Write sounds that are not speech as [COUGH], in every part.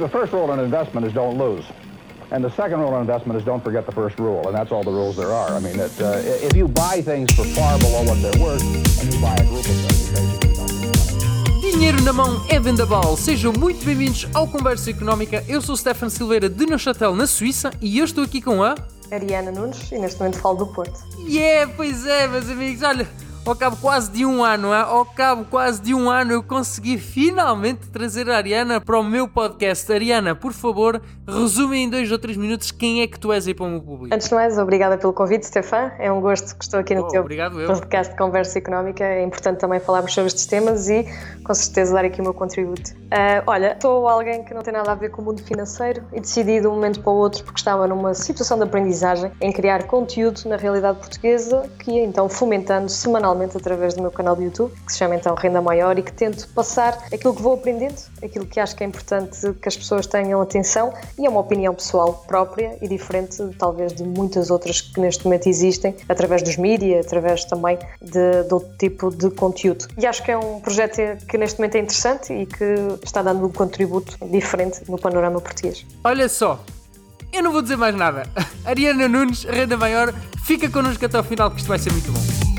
the first rule in investment is don't lose. And the second rule in investment is don't forget the first rule, and that's all the rules there are. I mean, it, uh, if you buy things for far below what they're worth, and you buy a group of don't Dinheiro na mão é vendaval. Sejam muito bem-vindos ao Conversa Económica. Eu sou o Stefan Silveira de Neuchâtel, na Suíça, e eu estou aqui com a... Ariana Nunes e neste momento falo do Porto. Yeah, pois é, meus amigos. Olha, ao cabo quase de um ano, ao cabo quase de um ano, eu consegui finalmente trazer a Ariana para o meu podcast. Ariana, por favor, resume em dois ou três minutos quem é que tu és aí para o meu público. Antes de mais, obrigada pelo convite, Stefan. É um gosto que estou aqui no Oh, teu podcast de Conversa Económica. É importante também falarmos sobre estes temas e, com certeza, dar aqui o meu contributo. Ah, olha, sou alguém que não tem nada a ver com o mundo financeiro e decidi de um momento para o outro, porque estava numa situação de aprendizagem, em criar conteúdo na realidade portuguesa, que ia então fomentando semanalmente através do meu canal de YouTube, que se chama então Renda Maior, e que tento passar aquilo que vou aprendendo, aquilo que acho que é importante que as pessoas tenham atenção, e é uma opinião pessoal própria e diferente, talvez, de muitas outras que neste momento existem, através dos mídias, através também de, de outro tipo de conteúdo. E acho que é um projeto que neste momento é interessante e que está dando um contributo diferente no panorama português. Olha só, eu não vou dizer mais nada. [LAUGHS] Ariana Nunes, Renda Maior, fica connosco até ao final que isto vai ser muito bom.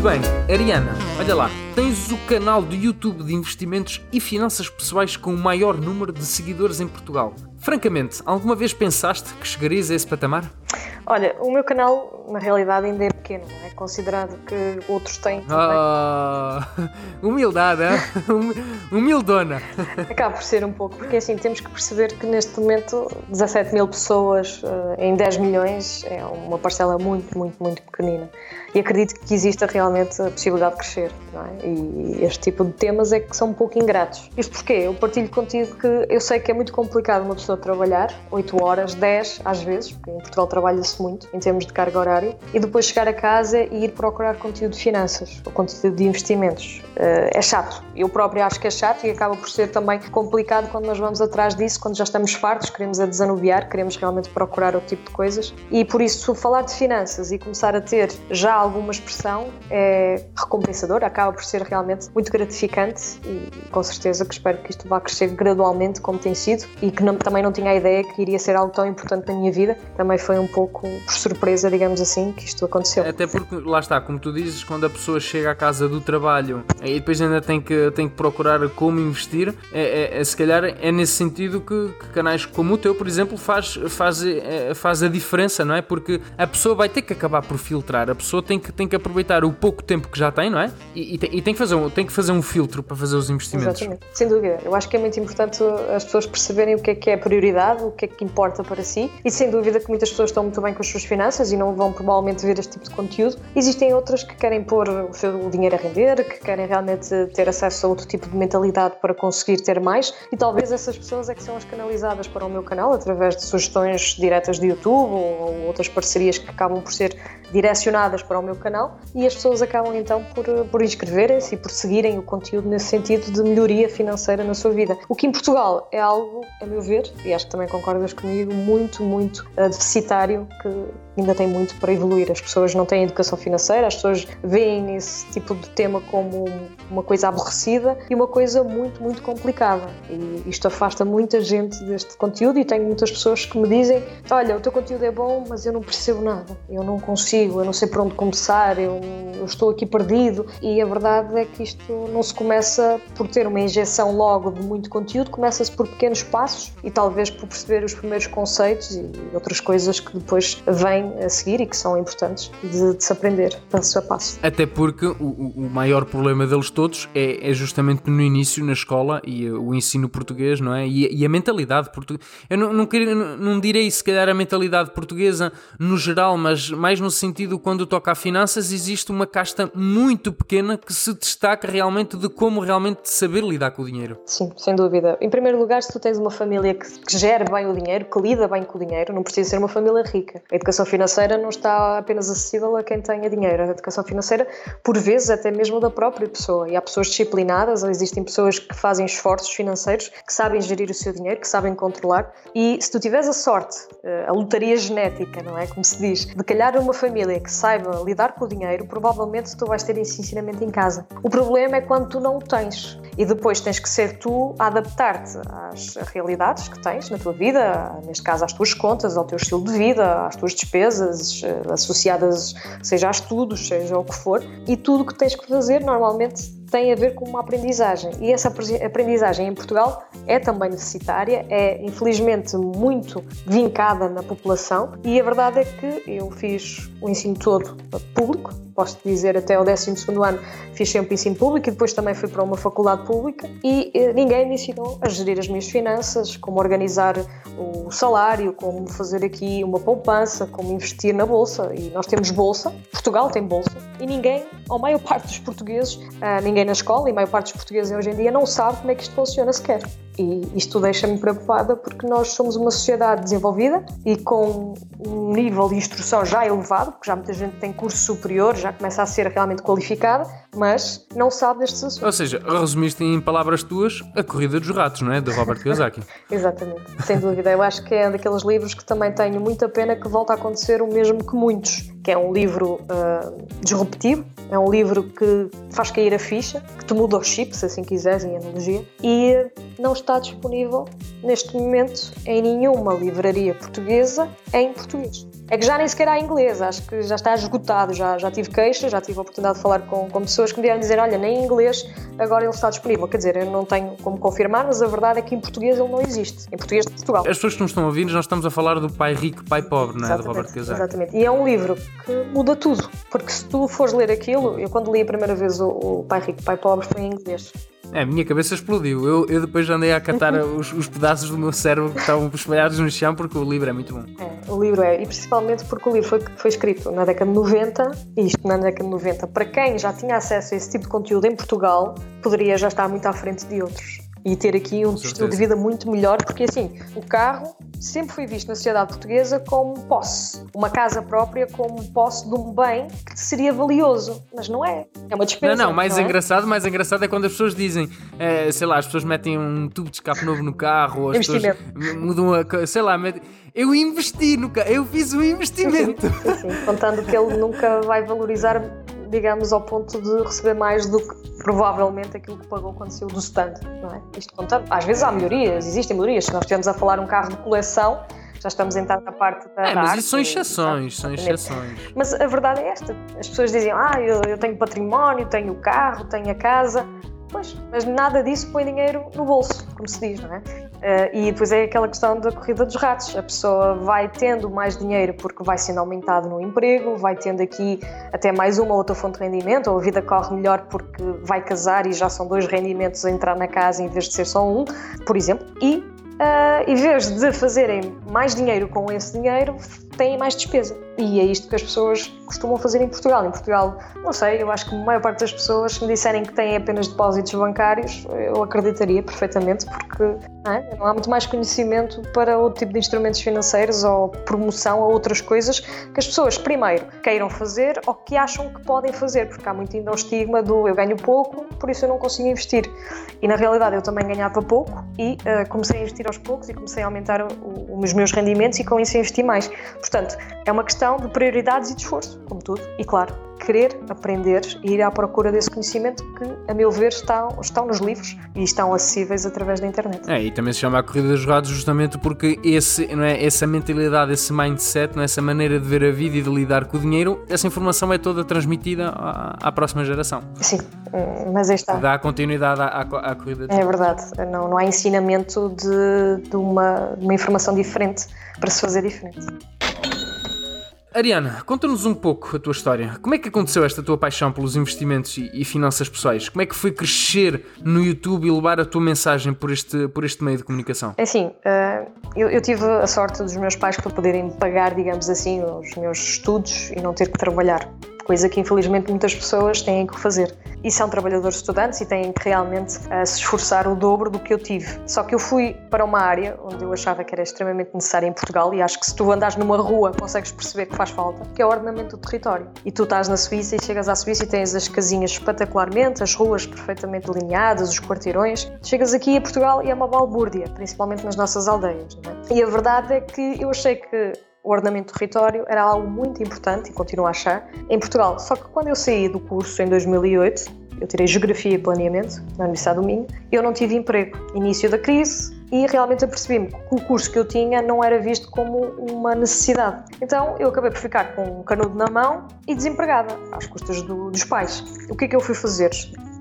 Muito bem, Ariana, olha lá, tens o canal do YouTube de investimentos e finanças pessoais com o maior número de seguidores em Portugal. Francamente, alguma vez pensaste que chegarias a esse patamar? Olha, o meu canal, na realidade, ainda é pequeno, é? Considerado que outros têm também. Ah, [LAUGHS] humildade, hein? Hum- humildona. Acaba por ser um pouco, porque assim, temos que perceber que neste momento 17 mil pessoas eh, em 10 milhões é uma parcela muito, muito, muito pequenina. E acredito que exista realmente a possibilidade de crescer, não é? E este tipo de temas é que são um pouco ingratos. Isto porquê? Eu partilho contigo que eu sei que é muito complicado uma pessoa trabalhar 8 horas, 10 às vezes, porque em Portugal trabalha-se muito em termos de carga horária, e depois chegar a casa e ir procurar conteúdo de finanças, ou conteúdo de investimentos. Eh, É chato. Eu própria acho que é chato e acaba por ser também complicado quando nós vamos atrás disso, quando já estamos fartos, queremos a desanuviar, queremos realmente procurar outro tipo de coisas. E por isso, falar de finanças e começar a ter já alguma expressão é recompensador, acaba por ser realmente muito gratificante e com certeza que espero que isto vá crescer gradualmente, como tem sido, e que não- também não tinha a ideia que iria ser algo tão importante na minha vida. Também foi um pouco por surpresa, digamos assim, que isto aconteceu. Até porque, lá está, como tu dizes, quando a pessoa chega à casa do trabalho e depois ainda tem que, tem que procurar como investir, é, é- é- se calhar é nesse sentido que, que canais como o teu, por exemplo, faz, faz, é, faz a diferença, não é? Porque a pessoa vai ter que acabar por filtrar, a pessoa tem que, tem que aproveitar o pouco tempo que já tem, não é? E, e tem, e tem que fazer um, tem que fazer um filtro para fazer os investimentos. Exatamente, sem dúvida. Eu acho que é muito importante as pessoas perceberem o que é que é prioridade, o que é que importa para si e sem dúvida que muitas pessoas estão muito bem com as suas finanças e não vão provavelmente ver este tipo de conteúdo. Existem outras que querem pôr o seu dinheiro a render, que querem realmente ter acesso a outro tipo de mentalidade para conseguir ter mais e talvez essas pessoas é que são as canalizadas para o meu canal através de sugestões diretas de YouTube ou outras parcerias que acabam por ser direcionadas para o meu canal e as pessoas acabam então por, por inscreverem-se e por seguirem o conteúdo nesse sentido de melhoria financeira na sua vida. O que em Portugal é algo, a meu ver, e acho que também concordas comigo, muito, muito uh, deficitário, que ainda tem muito para evoluir. As pessoas não têm educação financeira, as pessoas veem esse tipo de tema como uma coisa aborrecida e uma coisa muito, muito complicada. E isto afasta muita gente deste conteúdo e tenho muitas pessoas que me dizem olha, o teu conteúdo é bom, mas eu não percebo nada, eu não consigo, eu não sei por onde começar, eu, eu estou aqui perdido. E a verdade é que isto não se começa por ter uma injeção logo de muito conteúdo, começa-se por pequenos passos e talvez por perceber os primeiros conceitos e outras coisas que depois vêm a seguir e que são importantes de, de se aprender passo a passo. Até porque o, o- maior problema deles todos é, é justamente no início, na escola, e uh, o ensino português, não é? E, e a mentalidade portuguesa. Eu não, não, queria- não- não direi se calhar a mentalidade portuguesa no geral, mas mais no sentido quando toca a finanças, existe uma casta muito pequena que se destaca realmente de como realmente saber lidar com o dinheiro. Sim, sem dúvida. Em primeiro lugar, se tu tens uma família que, que gere bem o dinheiro, que lida bem com o dinheiro, não precisa ser uma família rica. A educação financeira não está apenas acessível a quem tenha dinheiro. A educação financeira, por vezes, até mesmo da própria pessoa. E há pessoas disciplinadas, ou existem pessoas que fazem esforços financeiros, que sabem gerir o seu dinheiro, que sabem controlar. E se tu tiveres a sorte, eh, a lotaria genética, não é? Como se diz, de calhar uma família que saiba lidar com o dinheiro, provavelmente tu vais ter esse ensinamento em casa. O problema é quando tu não o tens. E depois tens que ser tu a adaptar-te às realidades que tens na tua vida, neste caso às tuas contas, ao teu estilo de vida, às tuas despesas eh, associadas, seja a estudos, seja o que for, e tudo o que tens que fazer normalmente tem a ver com uma aprendizagem. E essa aprendizagem em Portugal é também necessitária, é infelizmente muito vincada na população e a verdade é que eu fiz o ensino todo público, posso dizer até o 12 ano fiz sempre ensino público e depois também fui para uma faculdade pública e eh, ninguém me ensinou a gerir as minhas finanças, como organizar o salário, como fazer aqui uma poupança, como investir na bolsa e nós temos bolsa, Portugal tem bolsa e ninguém, ou a maior [LAUGHS] parte dos portugueses, uh, ninguém na escola e a maior parte dos portugueses hoje em dia não sabe como é que isto funciona sequer. E isto deixa-me preocupada porque nós somos uma sociedade desenvolvida e com um nível de instrução já elevado, porque já muita gente tem curso superior, já começa a ser realmente qualificada, mas não sabe destes assuntos. Ou seja, resumiste em palavras tuas a Corrida dos Ratos, não é? De Robert Kiyosaki. [LAUGHS] Exatamente, sem dúvida. Eu acho que é daqueles livros que também tenho muita pena que volta a acontecer o mesmo que muitos, que é um livro uh, disruptivo, é um livro que faz cair a ficha, que te muda os chips, assim quiseres, em analogia, e não está disponível neste momento em nenhuma livraria portuguesa em português. É que já nem sequer há inglês, acho que já está esgotado, já, já tive queixas, já tive a oportunidade de falar com, com pessoas que me vieram dizer, olha, nem em inglês agora ele está disponível. Quer dizer, eu não tenho como confirmar, mas a verdade é que em português ele não existe, em português de Portugal. As pessoas que nos estão a ouvir, nós estamos a falar do Pai Rico, Pai Pobre, não é? Exatamente, de Robert Kiyosaki. Exatamente, e é um livro que muda tudo, porque se tu fores ler aquilo, eu quando li a primeira vez o, o Pai Rico, Pai Pobre foi em inglês. É, a minha cabeça explodiu. Eu, eu depois andei a catar [LAUGHS] os, os, pedaços do meu cérebro que estavam espalhados no chão porque o livro é muito bom. É, o livro é, e principalmente porque o livro foi, foi escrito na década de 90, e isto na década de 90, para quem já tinha acesso a esse tipo de conteúdo em Portugal, poderia já estar muito à frente de outros e ter aqui um estilo de vida muito melhor, porque assim, o carro sempre foi visto na sociedade portuguesa como posse, uma casa própria como posse de um bem que seria valioso, mas não é, é uma despesa. Não, não, mais não é? engraçado, mais engraçado é quando as pessoas dizem, é, sei lá, as pessoas metem um tubo de escape novo no carro, ou as pessoas mudam a, sei lá, metem, eu investi no carro, eu fiz um investimento. Sim, sim, sim, contando que ele nunca vai valorizar digamos, ao ponto de receber mais do que provavelmente aquilo que pagou quando saiu do stand, não é? Isto contando, às vezes há melhorias, existem melhorias. Se nós estivermos a falar um carro de coleção, já estamos a entrar na parte da. É, mas isso são exceções, são exceções. Mas a verdade é esta: as pessoas dizem, ah, eu, eu tenho património, tenho carro, tenho a casa. Pois, mas nada disso põe dinheiro no bolso, como se diz, não é? Uh, e depois é aquela questão da corrida dos ratos. A pessoa vai tendo mais dinheiro porque vai sendo aumentado no emprego, vai tendo aqui até mais uma outra fonte de rendimento, ou a vida corre melhor porque vai casar e já são dois rendimentos a entrar na casa em vez de ser só um, por exemplo. E uh, em vez de fazerem mais dinheiro com esse dinheiro, têm mais despesa. E é isto que as pessoas costumam fazer em Portugal. Em Portugal, não sei, eu acho que a maior parte das pessoas, se me disserem que têm apenas depósitos bancários, eu acreditaria perfeitamente, porque não, é? não há muito mais conhecimento para outro tipo de instrumentos financeiros ou promoção a outras coisas que as pessoas, primeiro, queiram fazer ou que acham que podem fazer, porque há muito ainda o estigma do eu ganho pouco, por isso eu não consigo investir. E na realidade eu também ganhava pouco e uh, comecei a investir aos poucos e comecei a aumentar o, o, os meus rendimentos e com isso a investir mais. Portanto, é uma questão de prioridades e de esforço, como tudo. E claro, querer aprender e ir à procura desse conhecimento que, a meu ver, estão, estão nos livros e estão acessíveis através da internet. É, e também se chama a corrida dos ratos justamente porque esse, não é, essa mentalidade, esse mindset, não é, essa maneira de ver a vida e de lidar com o dinheiro, essa informação é toda transmitida à, à próxima geração. Sim, mas aí está. Dá continuidade à, à, à corrida. É verdade, não, não há ensinamento de, de, uma, de uma informação diferente para se fazer diferente. Ariana, conta-nos um pouco a tua história. Como é que aconteceu esta tua paixão pelos investimentos e, e, finanças pessoais? Como é que foi crescer no YouTube e levar a tua mensagem por este, por este meio de comunicação? É assim, uh, eu, eu, tive a sorte dos meus pais para poderem pagar, digamos assim, os meus estudos e não ter que trabalhar coisa que infelizmente muitas pessoas têm que fazer. E são trabalhadores estudantes e têm que realmente uh, se esforçar o dobro do que eu tive. Só que eu fui para uma área onde eu achava que era extremamente necessária em Portugal e acho que se tu andares numa rua consegues perceber que faz falta, que é o ordenamento do território. E tu estás na Suíça e chegas à Suíça e tens as casinhas espetacularmente, as ruas perfeitamente delineadas, os quarteirões. Chegas aqui a Portugal e é uma balbúrdia, principalmente nas nossas aldeias. É? E a verdade é que eu achei que o ordenamento do território era algo muito importante e continuo a achar em Portugal. Só que quando eu saí do curso em 2008, eu tirei Geografia e Planeamento na Universidade do Minho, eu não tive emprego. Início da crise e realmente apercebi-me que o curso que eu tinha não era visto como uma necessidade. Então eu acabei por ficar com um canudo na mão e desempregada, às custas do, dos pais. O que é que eu fui fazer?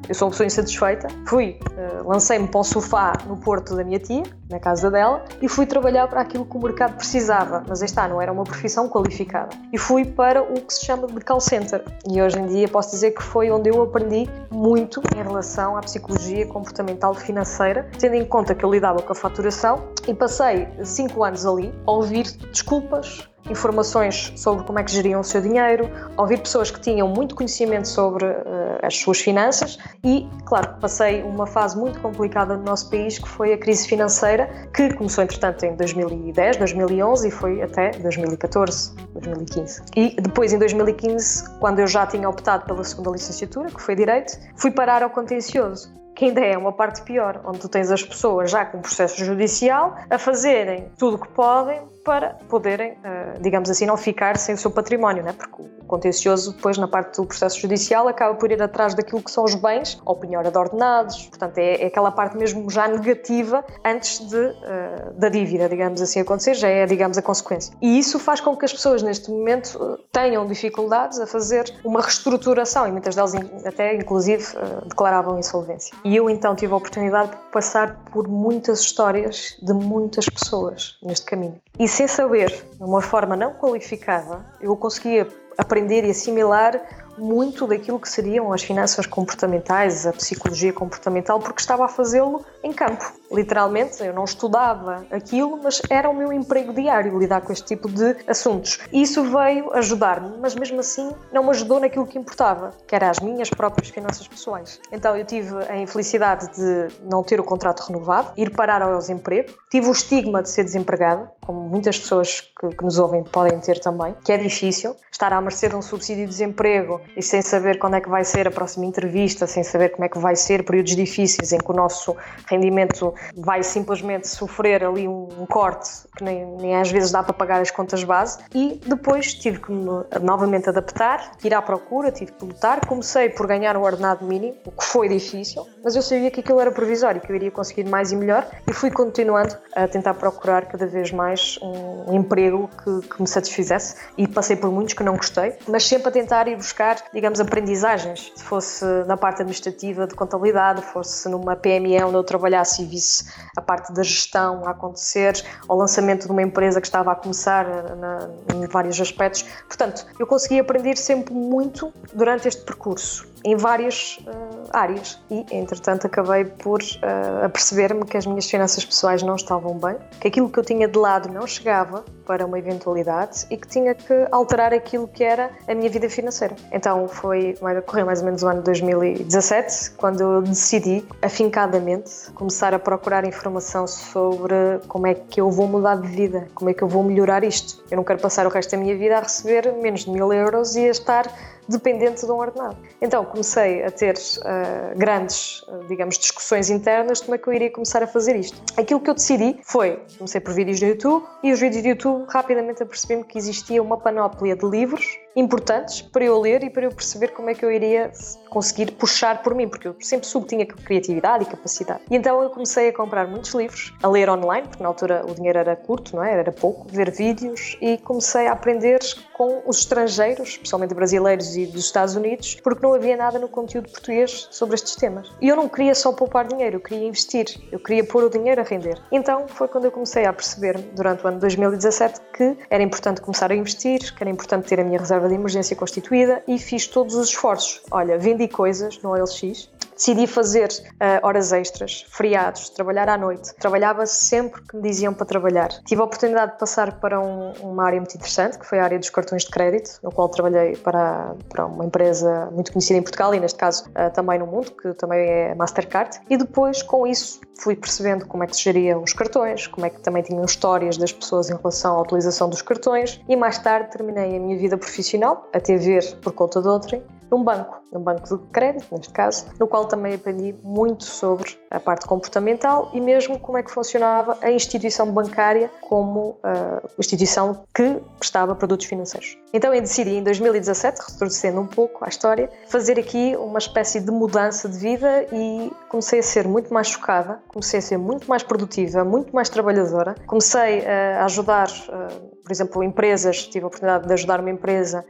Eu sou uma pessoa insatisfeita, fui, uh, lancei-me para o sofá no Porto da minha tia, na casa dela, e fui trabalhar para aquilo que o mercado precisava, mas está, não era uma profissão qualificada. E fui para o que se chama de call center. E hoje em dia posso dizer que foi onde eu aprendi muito em relação à psicologia comportamental financeira, tendo em conta que eu lidava com a faturação e passei cinco anos ali a ouvir desculpas, informações sobre como é que geriam o seu dinheiro, ouvir pessoas que tinham muito conhecimento sobre uh, as suas finanças e, claro, passei uma fase muito complicada no nosso país que foi a crise financeira, que começou entretanto em 2010, 2011 e foi até 2014, 2015. E depois em 2015, quando eu já tinha optado pela segunda licenciatura, que foi Direito, fui parar ao contencioso que ainda é uma parte pior, onde tu tens as pessoas já com processo judicial a fazerem tudo o que podem para poderem, eh, digamos assim, não ficar sem o seu património, né? porque o contencioso, depois, na parte do processo judicial, acaba por ir atrás daquilo que são os bens, ou penhora de ordenados, portanto, é, é, aquela parte mesmo já negativa antes de, uh, da dívida, digamos assim, acontecer, já é, digamos, a consequência. E isso faz com que as pessoas, neste momento, tenham dificuldades a fazer uma reestruturação, e muitas delas até, inclusive, declaravam insolvência. E eu, então, tive a oportunidade de passar por muitas histórias de muitas pessoas neste caminho. E sem saber, de uma forma não qualificada, eu conseguia aprender e assimilar muito daquilo que seriam as finanças comportamentais, a psicologia comportamental, porque estava a fazê-lo em campo. Literalmente, eu não estudava aquilo, mas era o meu emprego diário lidar com este tipo de assuntos. E isso veio ajudar-me, mas mesmo assim não me ajudou naquilo que importava, que era as minhas próprias finanças pessoais. Então eu tive a infelicidade de não ter o contrato renovado, ir parar ao desemprego, tive o estigma de ser desempregada, como muitas pessoas que, que nos ouvem podem ter também, que é difícil estar à mercê de um subsídio de desemprego e sem saber quando é que vai ser a próxima entrevista, sem saber como é que vai ser, períodos difíceis em que o nosso rendimento vai simplesmente sofrer ali um, um corte que nem, nem, às vezes dá para pagar as contas base. E depois tive que me novamente adaptar, ir à procura, tive que lutar, comecei por ganhar o ordenado mínimo, o que foi difícil, mas eu sabia que aquilo era provisório, que eu iria conseguir mais e melhor. E fui continuando a tentar procurar cada vez mais um, um emprego que, que me satisfizesse. E passei por muitos que não gostei, mas sempre a tentar ir buscar digamos, aprendizagens. Se fosse na parte administrativa de contabilidade, fosse numa PME onde eu trabalhasse e visse a parte da gestão a acontecer, ou lançamento de uma empresa que estava a começar na, em vários aspectos. Portanto, eu consegui aprender sempre muito durante este percurso em várias uh, áreas e, entretanto, acabei por uh, aperceber-me que as minhas finanças pessoais não estavam bem, que aquilo que eu tinha de lado não chegava para uma eventualidade e que tinha que alterar aquilo que era a minha vida financeira. Então foi, correu mais ou menos o ano de 2017, quando eu decidi, afincadamente, começar a procurar informação sobre como é que eu vou mudar de vida, como é que eu vou melhorar isto. Eu não quero passar o resto da minha vida a receber menos de mil euros e a estar dependente de um ordenado. Então comecei a ter uh, grandes, uh, digamos, discussões internas de como é que eu iria começar a fazer isto. Aquilo que eu decidi foi, comecei por vídeos no YouTube e os vídeos do YouTube rapidamente apercebi-me que existia uma panóplia de livros importantes para eu ler e para eu perceber como é que eu iria conseguir puxar por mim, porque eu sempre soube que tinha criatividade e capacidade. E então eu comecei a comprar muitos livros, a ler online, porque na altura o dinheiro era curto, não é? Era pouco, ver vídeos e comecei a aprender com os estrangeiros, especialmente brasileiros e dos Estados Unidos, porque não havia nada no conteúdo português sobre estes temas. E eu não queria só poupar dinheiro, eu queria investir, eu queria pôr o dinheiro a render. Então foi quando eu comecei a perceber, durante o ano 2017, que era importante começar a investir, que era importante ter a minha reserva de emergência constituída e fiz todos os esforços. Olha, vendi coisas no OLX, decidi fazer uh, horas extras, feriados, trabalhar à noite. Trabalhava sempre que me diziam para trabalhar. Tive a oportunidade de passar para um, uma área muito interessante, que foi a área dos cartões de crédito, no qual trabalhei para, para uma empresa muito conhecida em Portugal e, neste caso, uh, também no mundo, que também é Mastercard. E depois, com isso, fui percebendo como é que se geriam os cartões, como é que também tinham histórias das pessoas em relação à utilização dos cartões e mais tarde terminei a minha vida profissional, a ver por conta de outrem, num banco, num banco de crédito, neste caso, no qual também aprendi muito sobre a parte comportamental e mesmo como é que funcionava a instituição bancária como uh, instituição que prestava produtos financeiros. Então eu decidi em 2017, retrocedendo um pouco à história, fazer aqui uma espécie de mudança de vida e comecei a ser muito mais chocada, comecei a ser muito mais produtiva, muito mais trabalhadora, comecei uh, a ajudar, uh, por exemplo, empresas, tive a oportunidade de ajudar uma empresa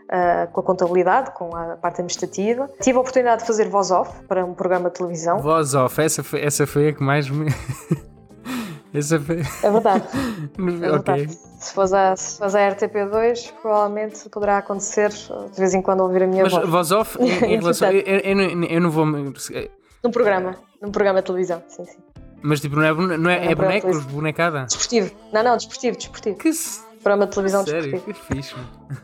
com a contabilidade, com a parte administrativa, tive a oportunidade de fazer voz off para um programa de televisão. Voz off, essa foi, essa foi a que mais me. [LAUGHS] essa foi... É verdade. [LAUGHS] É okay. verdade. Se fores, a, se fores a RTP2, provavelmente poderá acontecer de vez em quando ouvir a minha Mas voz. voz off, em, em [LAUGHS] relação. eu, eu, eu, não vou. Num programa, num programa de televisão, sim, sim. Mas tipo, não é, não é, é, é bonecos, bonecada? Desportivo. Não, não, desportivo, desportivo. Que programa de televisão Sério? desportivo. Que fixe.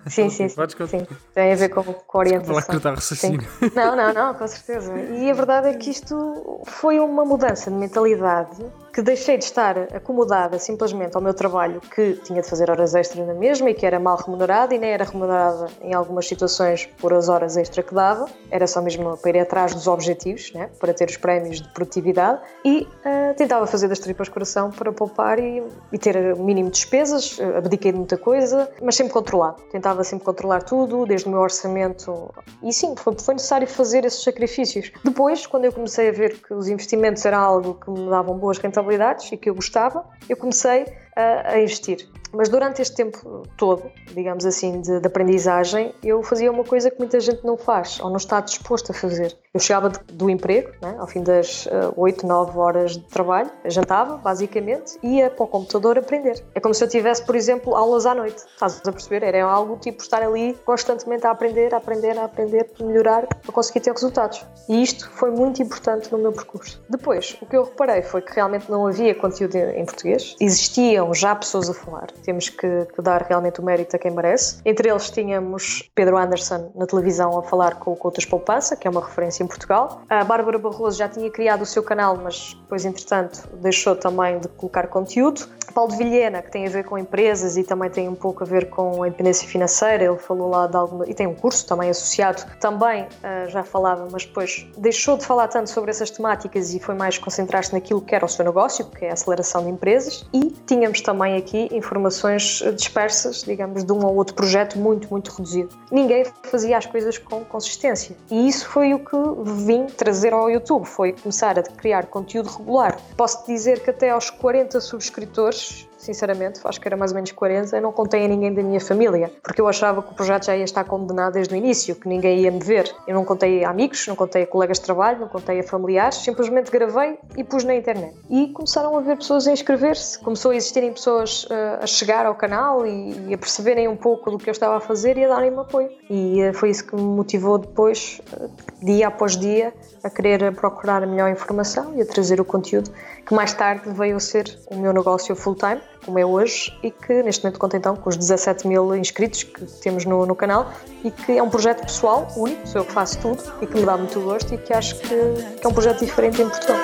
Sim, sim, sim, sim. Tem a ver com, com a orientação. Lá raciocínio. Sim. Não, não, não, com certeza. E a verdade é que isto foi uma mudança de mentalidade que deixei de estar acomodada simplesmente ao meu trabalho que tinha de fazer horas extras na mesma e que era mal remunerada e nem era remunerada em algumas situações por as horas extra que dava, era só mesmo para ir atrás dos objetivos, né, para ter os prémios de produtividade e uh, tentava fazer das tripas coração para poupar e, e ter o mínimo de despesas, uh, abdiquei de muita coisa, mas sempre controlado, tentava sempre controlar tudo, desde o meu orçamento e sim, foi, foi necessário fazer esses sacrifícios. Depois, quando eu comecei a ver que os investimentos era algo que me davam boas rentabilidades, responsabilidades e que eu gostava, eu comecei a, a investir. Mas durante este tempo todo, digamos assim, de, de, aprendizagem, eu fazia uma coisa que muita gente não faz ou não está disposto a fazer. Eu chegava de, do emprego, né, ao fim das uh, 8, 9 horas de trabalho, jantava, basicamente, ia para o computador aprender. É como se eu tivesse, por exemplo, aulas à noite. Estás a perceber? Era algo tipo estar ali constantemente a aprender, a aprender, a aprender, a melhorar, para conseguir ter resultados. E isto foi muito importante no meu percurso. Depois, o que eu reparei foi que realmente não havia conteúdo em português. Existiam já pessoas a falar temos que, que, dar realmente o mérito a quem merece. Entre eles tínhamos Pedro Anderson na televisão a falar com o Coutas Poupança, que é uma referência em Portugal. A Bárbara Barroso já tinha criado o seu canal, mas depois, entretanto, deixou também de colocar conteúdo. Paulo de Vilhena, que tem a ver com empresas e também tem um pouco a ver com a independência financeira, ele falou lá de alguma. e tem um curso também associado, também uh, já falava, mas depois deixou de falar tanto sobre essas temáticas e foi mais concentrar-se naquilo que era o seu negócio, que é a aceleração de empresas. E tínhamos também aqui informações dispersas, digamos, de um ou outro projeto muito, muito reduzido. Ninguém fazia as coisas com consistência. E isso foi o que vim trazer ao YouTube, foi começar a criar conteúdo regular. Posso dizer que até aos 40 subscritores sinceramente, acho que era mais ou menos 40, eu não contei a ninguém da minha família, porque eu achava que o projeto já ia estar condenado desde o início, que ninguém ia me ver. Eu não contei a amigos, não contei a colegas de trabalho, não contei a familiares, simplesmente gravei e pus na internet. E começaram a ver pessoas a inscrever-se, começou a existirem pessoas uh, a chegar ao canal e, e, a perceberem um pouco do que eu estava a fazer e a darem-me apoio. E uh, foi isso que me motivou depois, uh, dia após dia, a querer procurar a melhor informação e a trazer o conteúdo que mais tarde veio a ser o meu negócio full-time, como é hoje, e que neste momento conta então com os 17 mil inscritos que temos no, no canal e que é um projeto pessoal, único, sou eu que faço tudo e que me dá muito gosto e que acho que, que é um projeto diferente em Portugal.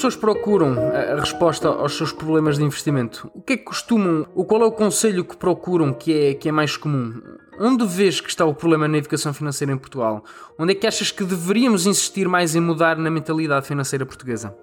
Pessoas procuram a resposta aos seus problemas de investimento, o que é que costumam, ou qual é o conselho que procuram que é, que é mais comum? Onde vês que está o problema na educação financeira em Portugal? Onde é que achas que deveríamos insistir mais em mudar na mentalidade financeira portuguesa?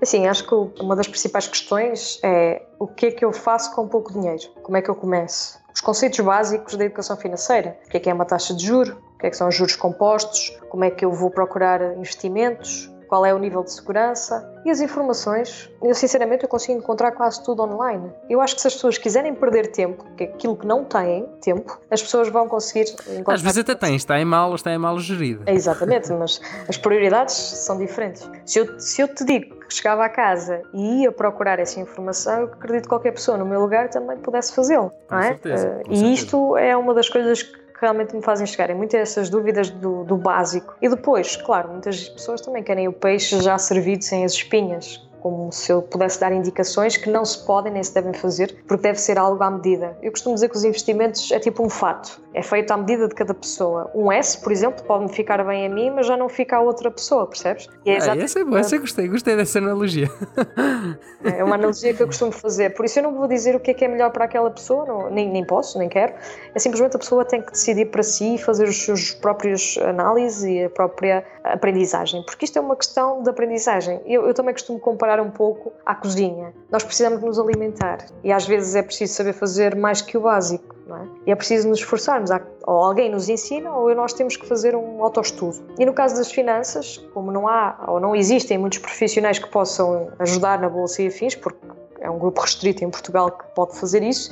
Assim, acho que uma das principais questões é o que é que eu faço com pouco dinheiro? Como é que eu começo? Os conceitos básicos da educação financeira. O que é que é uma taxa de juro? O que é que são os juros compostos? Como é que eu vou procurar investimentos? Qual é o nível de segurança e as informações. Eu, sinceramente, eu consigo encontrar quase tudo online. Eu acho que se as pessoas quiserem perder tempo, que é aquilo que não têm tempo, as pessoas vão conseguir encontrar. Às vezes até têm, está em mal, está em mal gerida. É, exatamente, mas as prioridades são diferentes. Se eu, se eu te digo que chegava à casa e ia procurar essa informação, eu acredito que qualquer pessoa no meu lugar também pudesse fazê-lo. Com é? certeza, com e certeza. isto é uma das coisas que realmente me fazem chegar. Muitas essas dúvidas do, do básico. E depois, claro, muitas pessoas também querem o peixe já servido sem as espinhas. Como se eu pudesse dar indicações que não se podem nem se devem fazer, porque deve ser algo à medida. Eu costumo dizer que os investimentos é tipo um fato, é feito à medida de cada pessoa. Um S, por exemplo, pode-me ficar bem a mim, mas já não fica a outra pessoa, percebes? E Ah, exatamente- essa é boa, essa eu [LAUGHS] gostei, gostei dessa analogia. é uma analogia que eu costumo fazer. Por isso eu não vou dizer o que é que é melhor para aquela pessoa, não- nem, nem posso, nem quero. É simplesmente a pessoa tem que decidir para si e fazer os seus próprios análises e a própria aprendizagem. Porque isto é uma questão de aprendizagem. Eu, eu também costumo comparar um pouco à cozinha. Nós precisamos nos alimentar e às vezes é preciso saber fazer mais que o básico. Não é? E é preciso nos esforçarmos. Ou alguém nos ensina ou nós temos que fazer um autoestudo. E no caso das finanças, como não há ou não existem muitos profissionais que possam ajudar na bolsa e afins, porque é um grupo restrito em Portugal que pode fazer isso,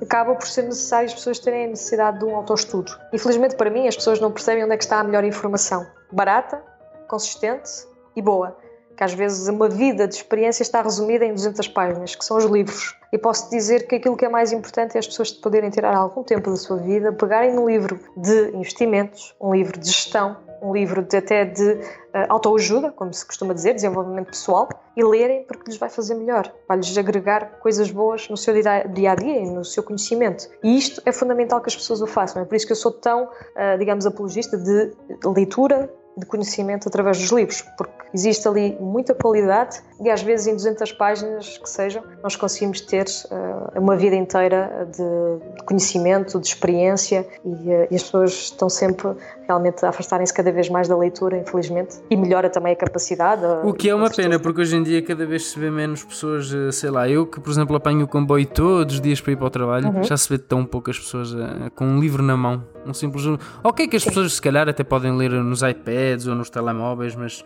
acaba por ser necessário as pessoas terem a necessidade de um autoestudo. Infelizmente para mim as pessoas não percebem onde é que está a melhor informação. Barata, consistente e boa. Que às vezes uma vida de experiência está resumida em 200 páginas, que são os livros. E posso dizer que aquilo que é mais importante é as pessoas poderem tirar algum tempo da sua vida, pegarem no livro de investimentos, um livro de gestão, um livro de, até de eh, autoajuda, como se costuma dizer, desenvolvimento pessoal, e lerem porque lhes vai fazer melhor, vai-lhes agregar coisas boas no seu dia a dia e no seu conhecimento. E isto é fundamental que as pessoas o façam. É por isso que eu sou tão, eh, digamos, apologista de leitura de conhecimento através dos livros, porque existe ali muita qualidade e às vezes em 200 páginas que sejam, nós conseguimos ter eh, uma vida inteira de, conhecimento, de experiência e, eh, e as pessoas estão sempre realmente a afastarem-se cada vez mais da leitura, infelizmente, e melhora também a capacidade. O que é uma pena, porque hoje em dia cada vez se vê menos pessoas, eh, sei lá, eu que por exemplo apanho o comboio todos os dias para ir para o trabalho, Uhum. já se vê tão poucas pessoas eh, com um livro na mão, um simples. Ok, que as pessoas se calhar até podem ler nos iPads ou nos telemóveis, mas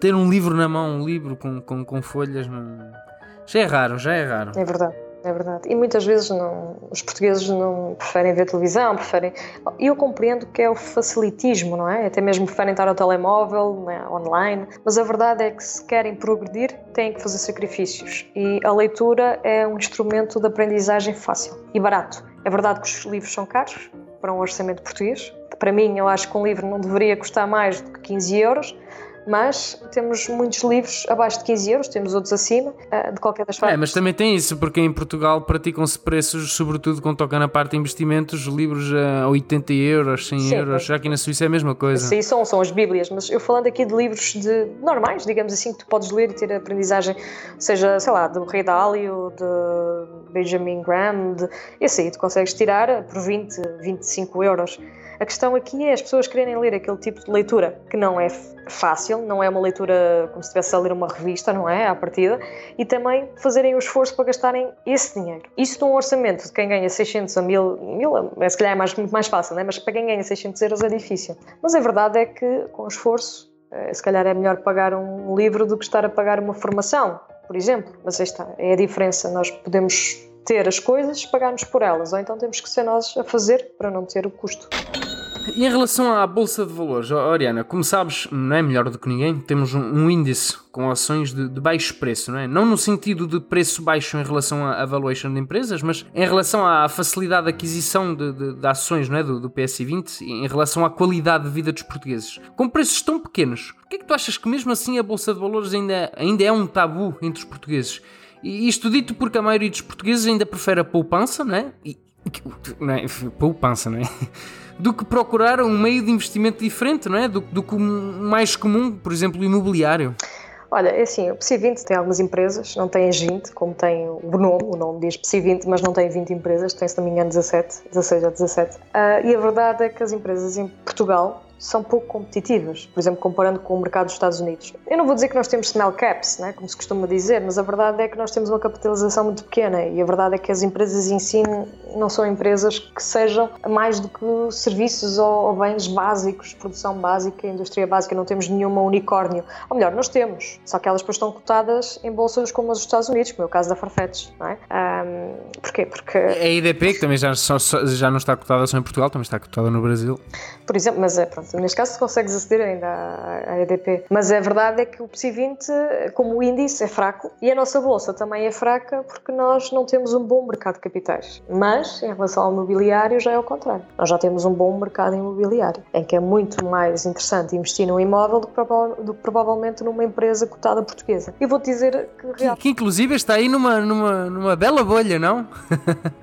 ter um livro na mão, um livro com, com, com folhas, não... já é raro, já é raro. É verdade, é verdade. E muitas vezes não, os portugueses não preferem ver televisão, preferem. E eu compreendo que é o facilitismo, não é? Até mesmo preferem estar ao telemóvel, né, online. Mas a verdade é que se querem progredir, têm que fazer sacrifícios. E a leitura é um instrumento de aprendizagem fácil e barato. É verdade que os livros são caros para um orçamento português. Para mim, eu acho que um livro não deveria custar mais do que 15 euros. Mas temos muitos livros abaixo de 15 euros, temos outros acima, eh, de qualquer das formas. É, mas também tem isso, porque em Portugal praticam-se preços, sobretudo quando toca na parte de investimentos, livros a 80 euros, 100 Sim, euros, já aqui na Suíça é a mesma coisa. Sim, são, são as Bíblias, mas eu falando aqui de livros de normais, digamos assim, que tu podes ler e ter aprendizagem, seja, sei lá, do Rei Dalio, de Benjamin Graham, de, esse aí tu consegues tirar por 20, 25 euros. A questão aqui é as pessoas quererem ler aquele tipo de leitura que não é fácil, não é uma leitura como se estivesse a ler uma revista, não é? À partida, e também fazerem o esforço para gastarem esse dinheiro. Isso num orçamento de quem ganha 600 a 1000, 1000 é, se calhar é mais, muito mais fácil, é? mas para quem ganha 600 euros é difícil. Mas a verdade é que com esforço, eh, se calhar é melhor pagar um livro do que estar a pagar uma formação, por exemplo. Mas aí está, é a diferença. Nós podemos ter as coisas, pagar-nos por elas, ou então temos que ser nós a fazer para não ter o custo. E em relação à Bolsa de Valores, Oriana, como sabes, não é melhor do que ninguém, temos um, um índice com ações de, de baixo preço, não é? Não no sentido de preço baixo em relação à valuation de empresas, mas em relação à facilidade de aquisição de, de- de ações, não é? Do, do PSI 20, e em relação à qualidade de vida dos portugueses. Com preços tão pequenos, por que é que tu achas que mesmo assim a Bolsa de Valores ainda, ainda é um tabu entre os portugueses? Isto dito porque a maioria dos portugueses ainda prefere a poupança, não é? E, não é? [LAUGHS] Poupança, não é? do que procurar um meio de investimento diferente, não é? Do, do que o mais comum, por exemplo, o imobiliário. Olha, é assim, o PSI 20 tem algumas empresas, não tem as 20, como tem o nome, o nome diz PSI 20, mas não tem 20 empresas, tem, se não me engano, 17, 16 ou 17. Ah, e a verdade é que as empresas em Portugal são pouco competitivas, por exemplo, comparando com o mercado dos Estados Unidos. Eu não vou dizer que nós temos small caps, né, como se costuma dizer, mas a verdade é que nós temos uma capitalização muito pequena e a verdade é que as empresas em si não são empresas que sejam mais do que serviços ou, bens básicos, produção básica, indústria básica, não temos nenhuma unicórnio. Ou melhor, nós temos, só que elas depois estão cotadas em bolsas como as dos Estados Unidos, como é o caso da Farfetch, não é? Um, porquê? Porque... A IDP, que também já, já não está cotada só em Portugal, também está cotada no Brasil. Por exemplo, mas é, pronto, neste caso consegues aceder ainda à, EDP. Mas a verdade é que o PSI 20, como o índice, é fraco e a nossa bolsa também é fraca porque nós não temos um bom mercado de capitais. Mas, em relação ao imobiliário, já é o contrário. Nós já temos um bom mercado imobiliário, em que é muito mais interessante investir num imóvel do que, do que provavelmente numa empresa cotada portuguesa. E vou-te dizer que, que, que, inclusive está aí numa, numa, numa bela bolha, não?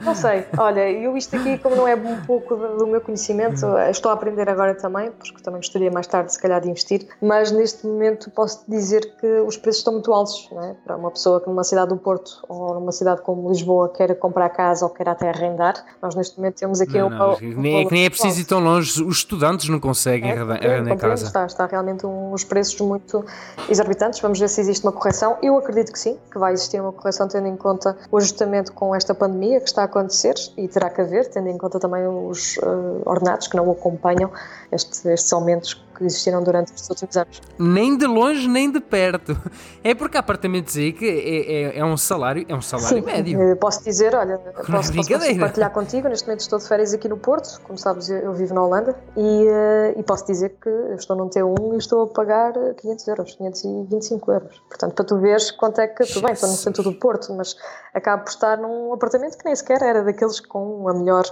Não sei. Olha, eu isto aqui, como não é um pouco do meu conhecimento, [LAUGHS] estou a aprender agora também, porque também gostaria mais tarde, se calhar, de investir, mas neste momento posso dizer que os preços estão muito altos, é? Para uma pessoa que numa cidade do Porto ou numa cidade como Lisboa queira comprar casa ou queira até arrendar, nós neste momento temos aqui não, um, não, um, nem, nem é preciso ir tão longe, os estudantes não conseguem é, arrendar, é, casa. Está, está realmente uns preços muito exorbitantes, vamos ver se existe uma correção. Eu acredito que sim, que vai existir uma correção tendo em conta o ajustamento com esta pandemia que está a acontecer e terá que haver, tendo em conta também os uh, ordenados que não acompanham este, estes aumentos que existiram durante os últimos anos. Nem de longe, nem de perto. É porque apartamentos aí que é, é, é um salário, é um salário Sim, médio. Eh, posso dizer, olha, [LAUGHS] posso, posso, partilhar contigo, neste momento estou de férias aqui no Porto, como sabes eu, vivo na Holanda, e, uh, e, posso dizer que eu estou num T1 e estou a pagar 500 euros, 525 euros. Portanto, para tu veres quanto é que, tudo bem, estou no centro do Porto, mas acabo por estar num apartamento que nem sequer era daqueles com a melhor,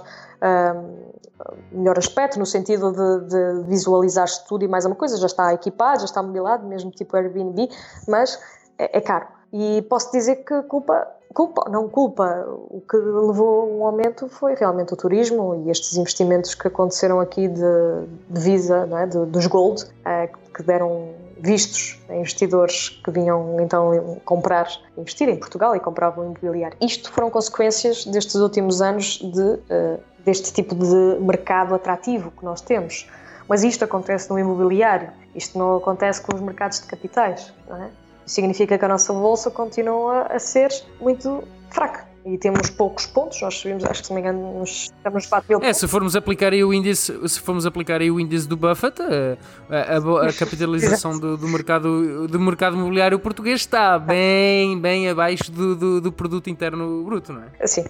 melhor aspecto, no sentido de, de visualizar-se tudo e mais uma coisa, já está equipado, já está mobilado, mesmo tipo Airbnb, mas é, é caro. E posso dizer que culpa, culpa, não culpa, o que levou um aumento foi realmente o turismo e estes investimentos que aconteceram aqui de, de Visa, é? de, dos Gold, é, que deram vistos a investidores que vinham então comprar, investir em Portugal e compravam imobiliário. Isto foram consequências destes últimos anos de, uh, deste tipo de mercado atrativo que nós temos. Mas isto acontece no imobiliário, isto não acontece com os mercados de capitais. Não é? Significa que a nossa bolsa continua a ser muito fraca e temos poucos pontos, nós subimos, acho que se não me engano, nos, estamos 4 mil pontos. É, se formos aplicar aí o índice, se formos aplicar aí o índice do Buffett, a, a, a capitalização do, do, mercado, do mercado imobiliário português está bem, bem abaixo do, do, do produto interno bruto, não é? Sim,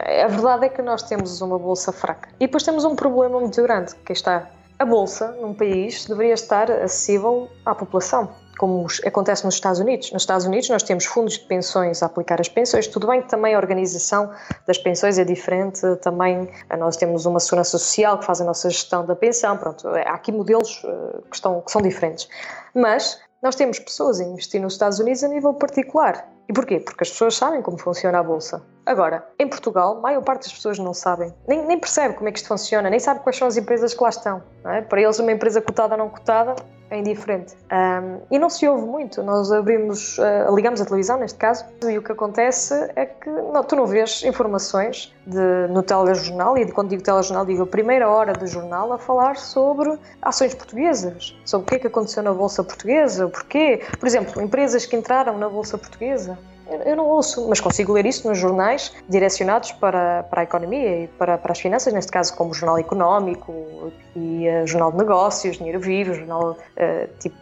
a verdade é que nós temos uma bolsa fraca. E depois temos um problema muito grande, que está a bolsa num país deveria estar acessível à população, como acontece nos Estados Unidos. Nos Estados Unidos nós temos fundos de pensões a aplicar as pensões, tudo bem que também a organização das pensões é diferente, também nós temos uma segurança social que faz a nossa gestão da pensão, pronto, há aqui modelos eh, que, estão, que são diferentes. Mas nós temos pessoas a investir nos Estados Unidos a nível particular. E porquê? Porque as pessoas sabem como funciona a bolsa. Agora, em Portugal, a maior parte das pessoas não sabem, nem, nem percebe como é que isto funciona, nem sabe quais são as empresas que lá estão. É? Para eles, uma empresa cotada ou não cotada é indiferente. Um, e não se ouve muito. Nós abrimos, uh, ligamos a televisão, neste caso, e o que acontece é que não, tu não vês informações de, no telejornal, e quando digo telejornal, digo a primeira hora do jornal, a falar sobre ações portuguesas, sobre o que é que aconteceu na Bolsa Portuguesa, porquê. Por exemplo, empresas que entraram na Bolsa Portuguesa, eu não ouço, mas consigo ler isso nos jornais direcionados para, para a economia e para, para as finanças, neste caso como o Jornal Económico e o Jornal de Negócios, Dinheiro Vivo, Jornal uh, tipo...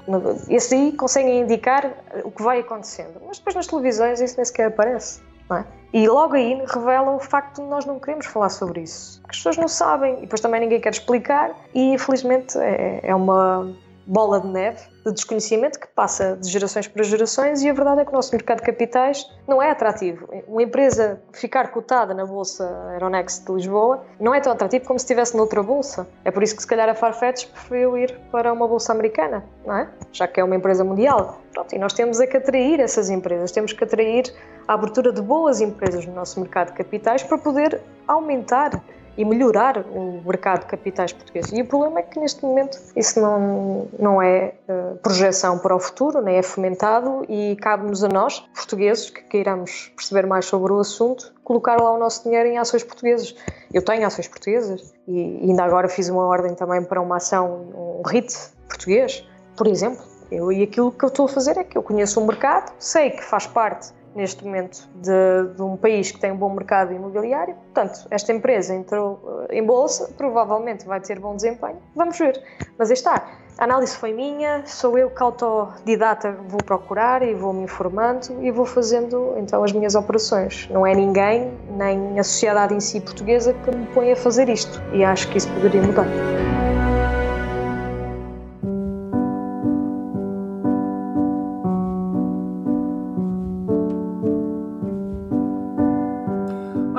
Esse aí conseguem indicar o que vai acontecendo, mas depois nas televisões isso nem sequer aparece, é? E logo aí revela o facto de nós não queremos falar sobre isso. As pessoas não sabem e depois também ninguém quer explicar e infelizmente é, é uma bola de neve de desconhecimento que passa de gerações para gerações e a verdade é que o nosso mercado de capitais não é atrativo. Uma empresa ficar cotada na Bolsa Aeronext de Lisboa não é tão atrativo como se estivesse noutra bolsa. É por isso que se calhar a Farfetch preferiu ir para uma bolsa americana, não é? Já que é uma empresa mundial. Pronto, e nós temos é que atrair essas empresas, temos que atrair a abertura de boas empresas no nosso mercado de capitais para poder aumentar e melhorar o mercado de capitais português. E o problema é que neste momento isso não, não é uh, projeção para o futuro, nem é fomentado e cabe-nos a nós, portugueses, que queiramos perceber mais sobre o assunto, colocar lá o nosso dinheiro em ações portuguesas. Eu tenho ações portuguesas e ainda agora fiz uma ordem também para uma ação, um RIT português, por exemplo. Eu, e aquilo que eu estou a fazer é que eu conheço o mercado, sei que faz parte neste momento de, de, um país que tem um bom mercado imobiliário. Portanto, esta empresa entrou eh, em bolsa, provavelmente vai ter bom desempenho. Vamos ver. Mas aí está. A análise foi minha, sou eu que autodidata vou procurar e vou me informando e vou fazendo então as minhas operações. Não é ninguém, nem a sociedade em si portuguesa que me põe a fazer isto. E acho que isso poderia mudar.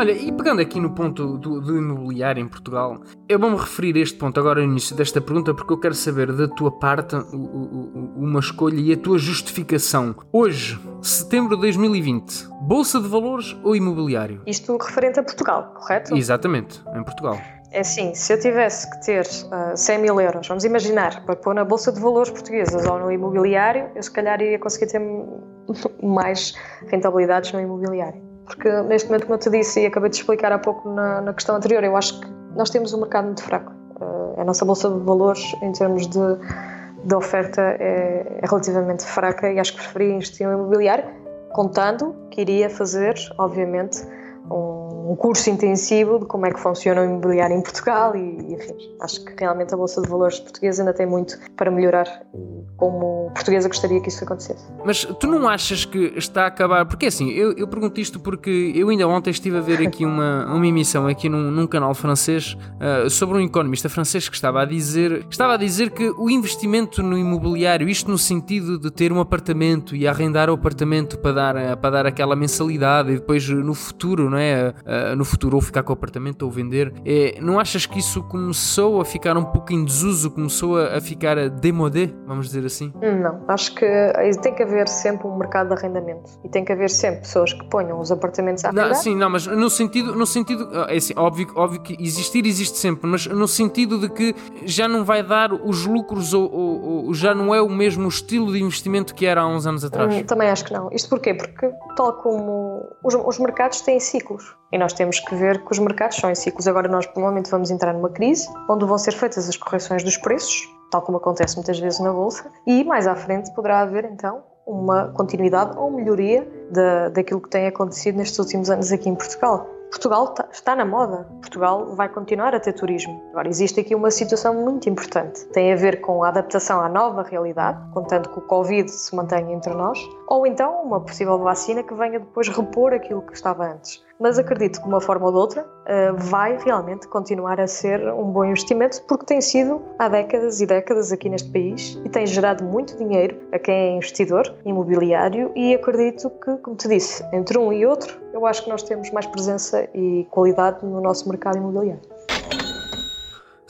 Olha, e pegando aqui no ponto do, do imobiliário em Portugal, eu vou-me referir a este ponto agora no início desta pergunta porque eu quero saber da tua parte uma escolha e a tua justificação. Hoje, setembro de 2020, Bolsa de Valores ou imobiliário? Isto referente a Portugal, correto? Exatamente, em Portugal. É assim, se eu tivesse que ter uh, ah, 100 mil euros, vamos imaginar, para pôr na Bolsa de Valores portuguesas ou no imobiliário, eu se calhar iria conseguir ter mais rentabilidades no imobiliário porque neste momento, como eu te disse e acabei de explicar há pouco na, na questão anterior, eu acho que nós temos um mercado muito fraco. Uh, a nossa bolsa de valores, em termos de, de oferta, é, é relativamente fraca e acho que preferia investir no imobiliário, contando que iria fazer, obviamente, um, um, curso intensivo de como é que funciona o imobiliário em Portugal e, enfim, acho que realmente a Bolsa de Valores portuguesa ainda tem muito para melhorar como portuguesa gostaria que isso acontecesse. Mas tu não achas que está a acabar, porque assim, eu, eu pergunto isto porque eu ainda ontem estive a ver aqui uma, uma emissão aqui num, num canal francês uh, sobre um economista francês que estava a dizer estava a dizer que o investimento no imobiliário, isto no sentido de ter um apartamento e arrendar o apartamento para dar, para dar aquela mensalidade e depois no futuro, não é? Uh, no futuro ou ficar com o apartamento ou vender, é, não achas que isso começou a ficar um pouco em desuso, começou a, a ficar demodé, vamos dizer assim? Não, acho que tem que haver sempre um mercado de arrendamento e tem que haver sempre pessoas que ponham os apartamentos a arrendar. Não, sim, não, mas no sentido, no sentido é assim, óbvio, óbvio que existir existe sempre, mas no sentido de que já não vai dar os lucros ou, ou, ou já não é o mesmo estilo de investimento que era há uns anos atrás. Hum, também acho que não. Isto porquê? Porque tal como os, os mercados têm ciclos e nós temos que ver que os mercados são em ciclos. Agora nós provavelmente vamos entrar numa crise onde vão ser feitas as correções dos preços tal como acontece muitas vezes na Bolsa, e mais à frente poderá haver então uma continuidade ou melhoria de, daquilo que tem acontecido nestes últimos anos aqui em Portugal. Portugal tá, está na moda, Portugal vai continuar a ter turismo. Agora, existe aqui uma situação muito importante. Tem a ver com a adaptação à nova realidade, contando que o Covid se mantenha entre nós, ou então uma possível vacina que venha depois repor aquilo que estava antes mas acredito que de uma forma ou de outra eh, vai realmente continuar a ser um bom investimento porque tem sido há décadas e décadas aqui neste país e tem gerado muito dinheiro a quem é investidor imobiliário e acredito que, como te disse, entre um e outro, eu acho que nós temos mais presença e qualidade no nosso mercado imobiliário.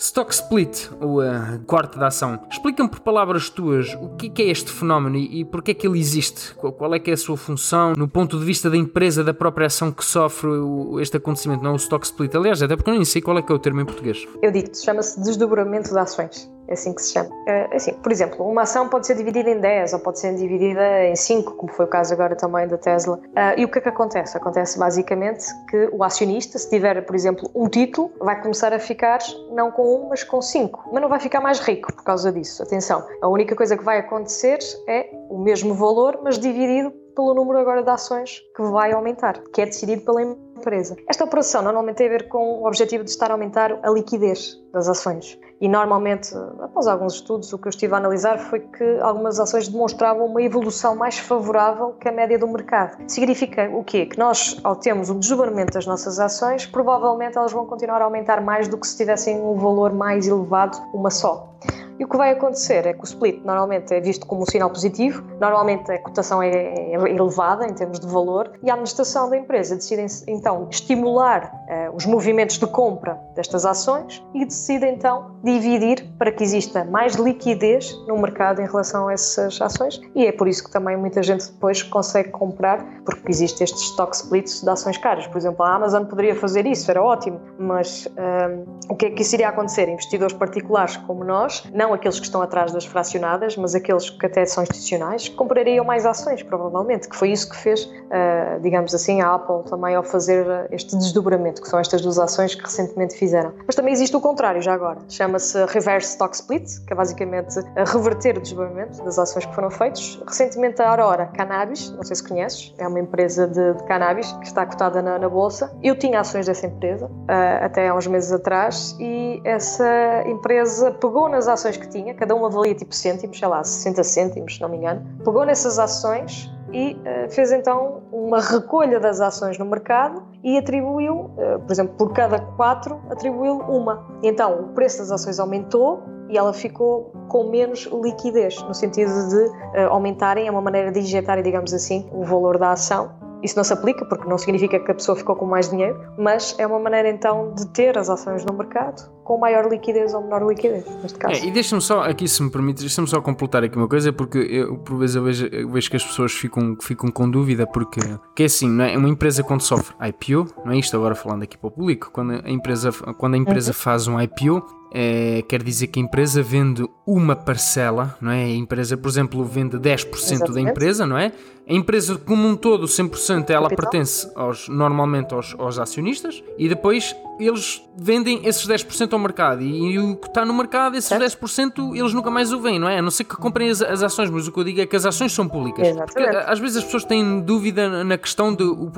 Stock Split, o uh, corte da ação. Explica-me por palavras tuas o que é este fenómeno e, e porquê é que ele existe? Qual, qual, é que é a sua função no ponto de vista da empresa, da própria ação que sofre o, este acontecimento, não o Stock Split? Aliás, até porque eu nem sei qual é que é o termo em português. Eu digo-te, chama-se desdobramento de ações é assim que se chama. É, assim, por exemplo, uma ação pode ser dividida em 10 ou pode ser dividida em 5, como foi o caso agora também da Tesla. Uh, e o que é que acontece? Acontece basicamente que o acionista, se tiver, por exemplo, um título, vai começar a ficar não com um, mas com cinco. Mas não vai ficar mais rico por causa disso. Atenção, a única coisa que vai acontecer é o mesmo valor, mas dividido pelo número agora de ações que vai aumentar, que é decidido pela empresa. Esta operação normalmente tem a ver com o objetivo de estar a aumentar a liquidez das ações. E normalmente, após alguns estudos, o que eu estive a analisar foi que algumas ações demonstravam uma evolução mais favorável que a média do mercado. Significa o quê? Que nós, ao termos um desdobramento das nossas ações, provavelmente elas vão continuar a aumentar mais do que se tivessem um valor mais elevado, uma só. E o que vai acontecer é que o split normalmente é visto como um sinal positivo, normalmente a cotação é, é elevada em termos de valor e a administração da empresa decide então estimular uh, os movimentos de compra destas ações e decide então dividir para que exista mais liquidez no mercado em relação a essas ações e é por isso que também muita gente depois consegue comprar porque existe estes stock splits de ações caras. Por exemplo, a Amazon poderia fazer isso, era ótimo, mas um, o que é que isso iria acontecer? Investidores particulares como nós, não aqueles que estão atrás das fracionadas, mas aqueles que até são institucionais, comprariam mais ações, provavelmente, que foi isso que fez, uh, digamos assim, a Apple também ao fazer este desdobramento, que são estas duas ações que recentemente fizeram. Mas também existe o contrário já agora, chama-se Reverse Stock Split, que é basicamente a reverter o desdobramento das ações que foram feitas. Recentemente a Aurora Cannabis, não sei se conheces, é uma empresa de, de cannabis que está cotada na, na, bolsa. Eu tinha ações dessa empresa uh, até há uns meses atrás e essa empresa pegou nas ações que tinha, cada uma valia tipo cêntimos, sei lá, 60 cêntimos, se não me engano, pegou nessas ações e uh, fez então uma recolha das ações no mercado e atribuiu, uh, por exemplo, por cada quatro, atribuiu uma. Então o preço das ações aumentou e ela ficou com menos liquidez, no sentido de uh, aumentarem, é uma maneira de injetarem, digamos assim, o valor da ação isso não se aplica porque não significa que a pessoa ficou com mais dinheiro, mas é uma maneira então de ter as ações no mercado com maior liquidez ou menor liquidez, neste caso. É, e deixa-me só, aqui se me permite, deixa-me só completar aqui uma coisa, porque eu, por vezes eu vejo, eu vejo que as pessoas ficam, ficam com dúvida, porque que é assim, não é? uma empresa quando sofre IPO, não é isto agora falando aqui para o público, quando a empresa, quando a empresa uhum. faz um IPO, é, quer dizer que a empresa vende uma parcela, não é? A empresa, por exemplo, vende 10% Exatamente. da empresa, não é? A empresa como um todo, 100%, ela Capital. pertence aos, normalmente aos, aos, acionistas e depois eles vendem esses 10% ao mercado e, e, o que está no mercado, esses certo. 10% eles nunca mais o veem, não é? A não ser que comprem as, as, ações, mas o que eu digo é que as ações são públicas. Exatamente. Porque às vezes as pessoas têm dúvida na questão de o,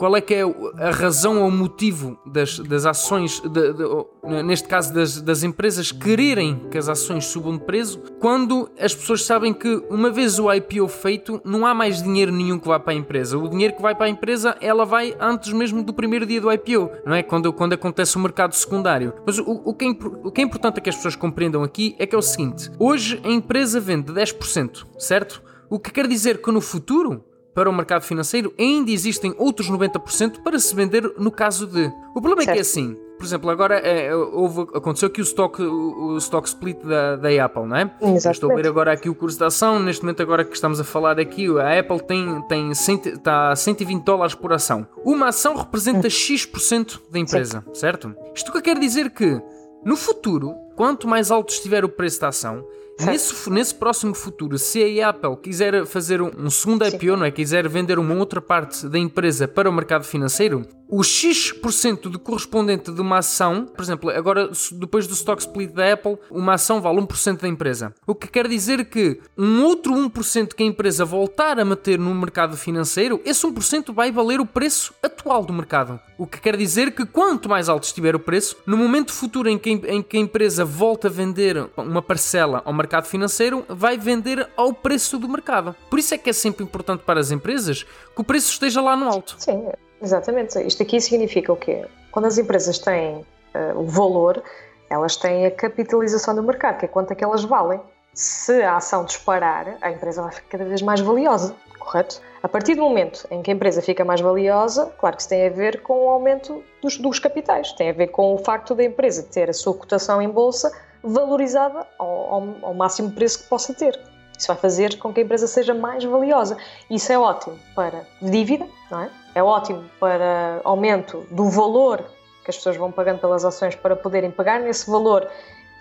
qual é que é a razão ou o motivo das, das ações, de, de, neste caso das, das empresas, quererem que as ações subam de preço, quando as pessoas sabem que uma vez o IPO feito, não há mais dinheiro nenhum que vá para a empresa. O dinheiro que vai para a empresa, ela vai antes mesmo do primeiro dia do IPO, não é? Quando, quando acontece o mercado secundário. Mas o, o, que é, o que é importante é que as pessoas compreendam aqui é que é o seguinte: hoje a empresa vende 10%, certo? O que quer dizer que no futuro para o mercado financeiro, ainda existem outros 90% para se vender no caso de. O problema certo. é que é assim. Por exemplo, agora é, houve, aconteceu aqui o stock, o, o stock split da, da Apple, não é? Exatamente. Estou a ver agora aqui o curso da ação. Neste momento, agora que estamos a falar aqui, a Apple tem, tem cento, está a 120 dólares por ação. Uma ação representa hum. X% da empresa, certo? certo? Isto que quer dizer que, no futuro, quanto mais alto estiver o preço da ação, Nesse, nesse próximo futuro, se a Apple quiser fazer um, um segundo IPO, não é? quiser vender uma outra parte da empresa para o mercado financeiro, o X% de correspondente de uma ação, por exemplo, agora depois do stock split da Apple, uma ação vale 1% da empresa. O que quer dizer que um outro 1% que a empresa voltar a meter no mercado financeiro, esse 1% vai valer o preço atual do mercado. O que quer dizer que quanto mais alto estiver o preço, no momento futuro em que, em que a empresa volta a vender uma parcela ao mercado financeiro, vai vender ao preço do mercado. Por isso é que é sempre importante para as empresas que o preço esteja lá no alto. Sim, Exatamente. Isto aqui significa o quê? Quando as empresas têm uh, o valor, elas têm a capitalização do mercado, que é quanto é que elas valem. Se a ação disparar, a empresa vai ficar cada vez mais valiosa, correto? A partir do momento em que a empresa fica mais valiosa, claro que isso tem a ver com o aumento dos, dos capitais, tem a ver com o facto da empresa ter a sua cotação em bolsa valorizada ao, ao, ao máximo preço que possa ter. Isso vai fazer com que a empresa seja mais valiosa. Isso é ótimo para dívida, não é? É ótimo para aumento do valor que as pessoas vão pagando pelas ações para poderem pagar nesse valor,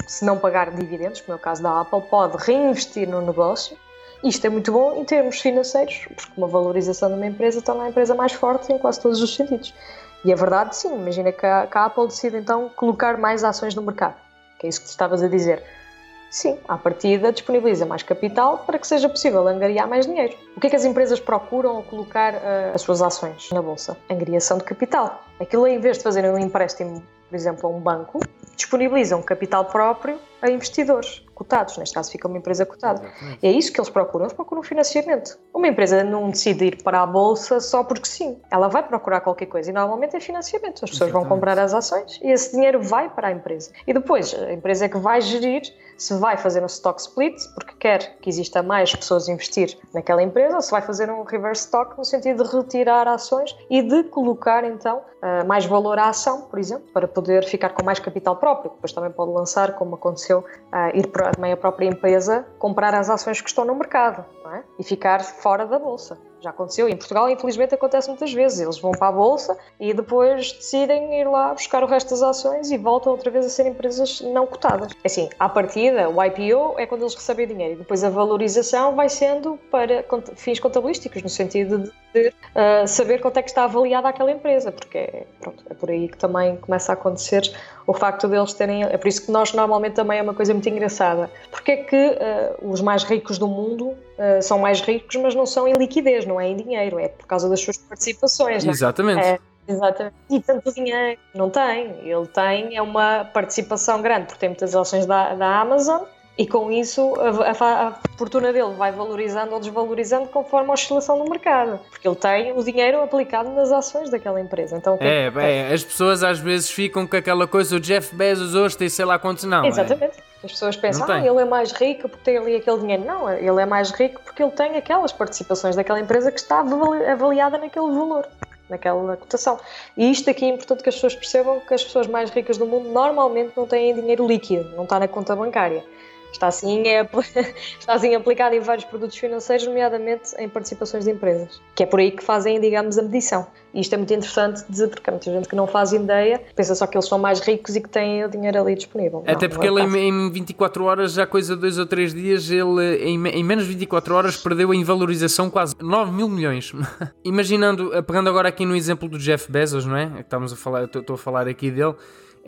se não pagar dividendos, como é o caso da Apple, pode reinvestir no negócio. Isto é muito bom em termos financeiros, porque uma valorização de uma empresa torna a empresa mais forte em quase todos os sentidos. E é verdade, sim, imagina que a, que a Apple decide então colocar mais ações no mercado, que é isso que tu estavas a dizer Sim, à partida disponibiliza mais capital para que seja possível angariar mais dinheiro. O que é que as empresas procuram ao colocar uh, as suas ações na bolsa? Angariação de capital. Aquilo em vez de fazerem um empréstimo por exemplo, a um banco, disponibilizam capital próprio a investidores cotados, neste caso fica uma empresa cotada. É isso que eles procuram, eles procuram financiamento. Uma empresa não decide ir para a bolsa só porque sim, ela vai procurar qualquer coisa e normalmente é financiamento. As pessoas Exatamente. vão comprar as ações e esse dinheiro vai para a empresa. E depois a empresa é que vai gerir se vai fazer um stock split, porque quer que exista mais pessoas a investir naquela empresa, ou se vai fazer um reverse stock no sentido de retirar ações e de colocar então eh, mais valor à ação, por exemplo, para poder ficar com mais capital próprio. Depois também pode lançar, como aconteceu, uh, ir para também a própria empresa comprar as ações que estão no mercado é? e ficar fora da bolsa. Já aconteceu. Em Portugal, infelizmente, acontece muitas vezes. Eles vão para a bolsa e depois decidem ir lá buscar o resto das ações e voltam outra vez a ser empresas não cotadas. É assim, à partida, o IPO é quando eles recebem dinheiro e depois a valorização vai sendo para fins contabilísticos, no sentido de uh, saber quanto é que está avaliada aquela empresa, porque pronto, é por aí que também começa a acontecer o facto deles terem. É por isso que nós normalmente também é uma coisa muito engraçada. Porque é que uh, os mais ricos do mundo uh, são mais ricos, mas não são em liquidez, não é em dinheiro, é por causa das suas participações. É? Exatamente. É, Exatamente. E tanto dinheiro não tem. Ele tem é uma participação grande, porque tem muitas ações da, da Amazon e com isso a, a, a, fortuna dele vai valorizando ou desvalorizando conforme a oscilação do mercado, porque ele tem o dinheiro aplicado nas ações daquela empresa. Então, é, é, bem, as pessoas às vezes ficam com aquela coisa, o Jeff Bezos hoje tem sei lá quantos não. É? Exatamente. É. As pessoas pensam, ah, ele é mais rico porque tem ali aquele dinheiro. Não, ele é mais rico porque ele tem aquelas participações daquela empresa que está avaliada naquele valor naquela cotação. E isto aqui é importante que as pessoas percebam que as pessoas mais ricas do mundo normalmente não têm dinheiro líquido, não está na conta bancária. Está assim, é, [LAUGHS] está assim aplicado em vários produtos financeiros, nomeadamente em participações de empresas, que é por aí que fazem, digamos, a medição. E isto é muito interessante dizer, porque há muita gente que não faz ideia, pensa só que eles são mais ricos e que têm o dinheiro ali disponível. Até não, porque não é ele em 24 horas, já coisa de 2 ou 3 dias, ele em, em menos de 24 horas perdeu em valorização quase 9 mil milhões. [LAUGHS] Imaginando, pegando agora aqui no exemplo do Jeff Bezos, não é? Estamos a falar, estou a falar aqui dele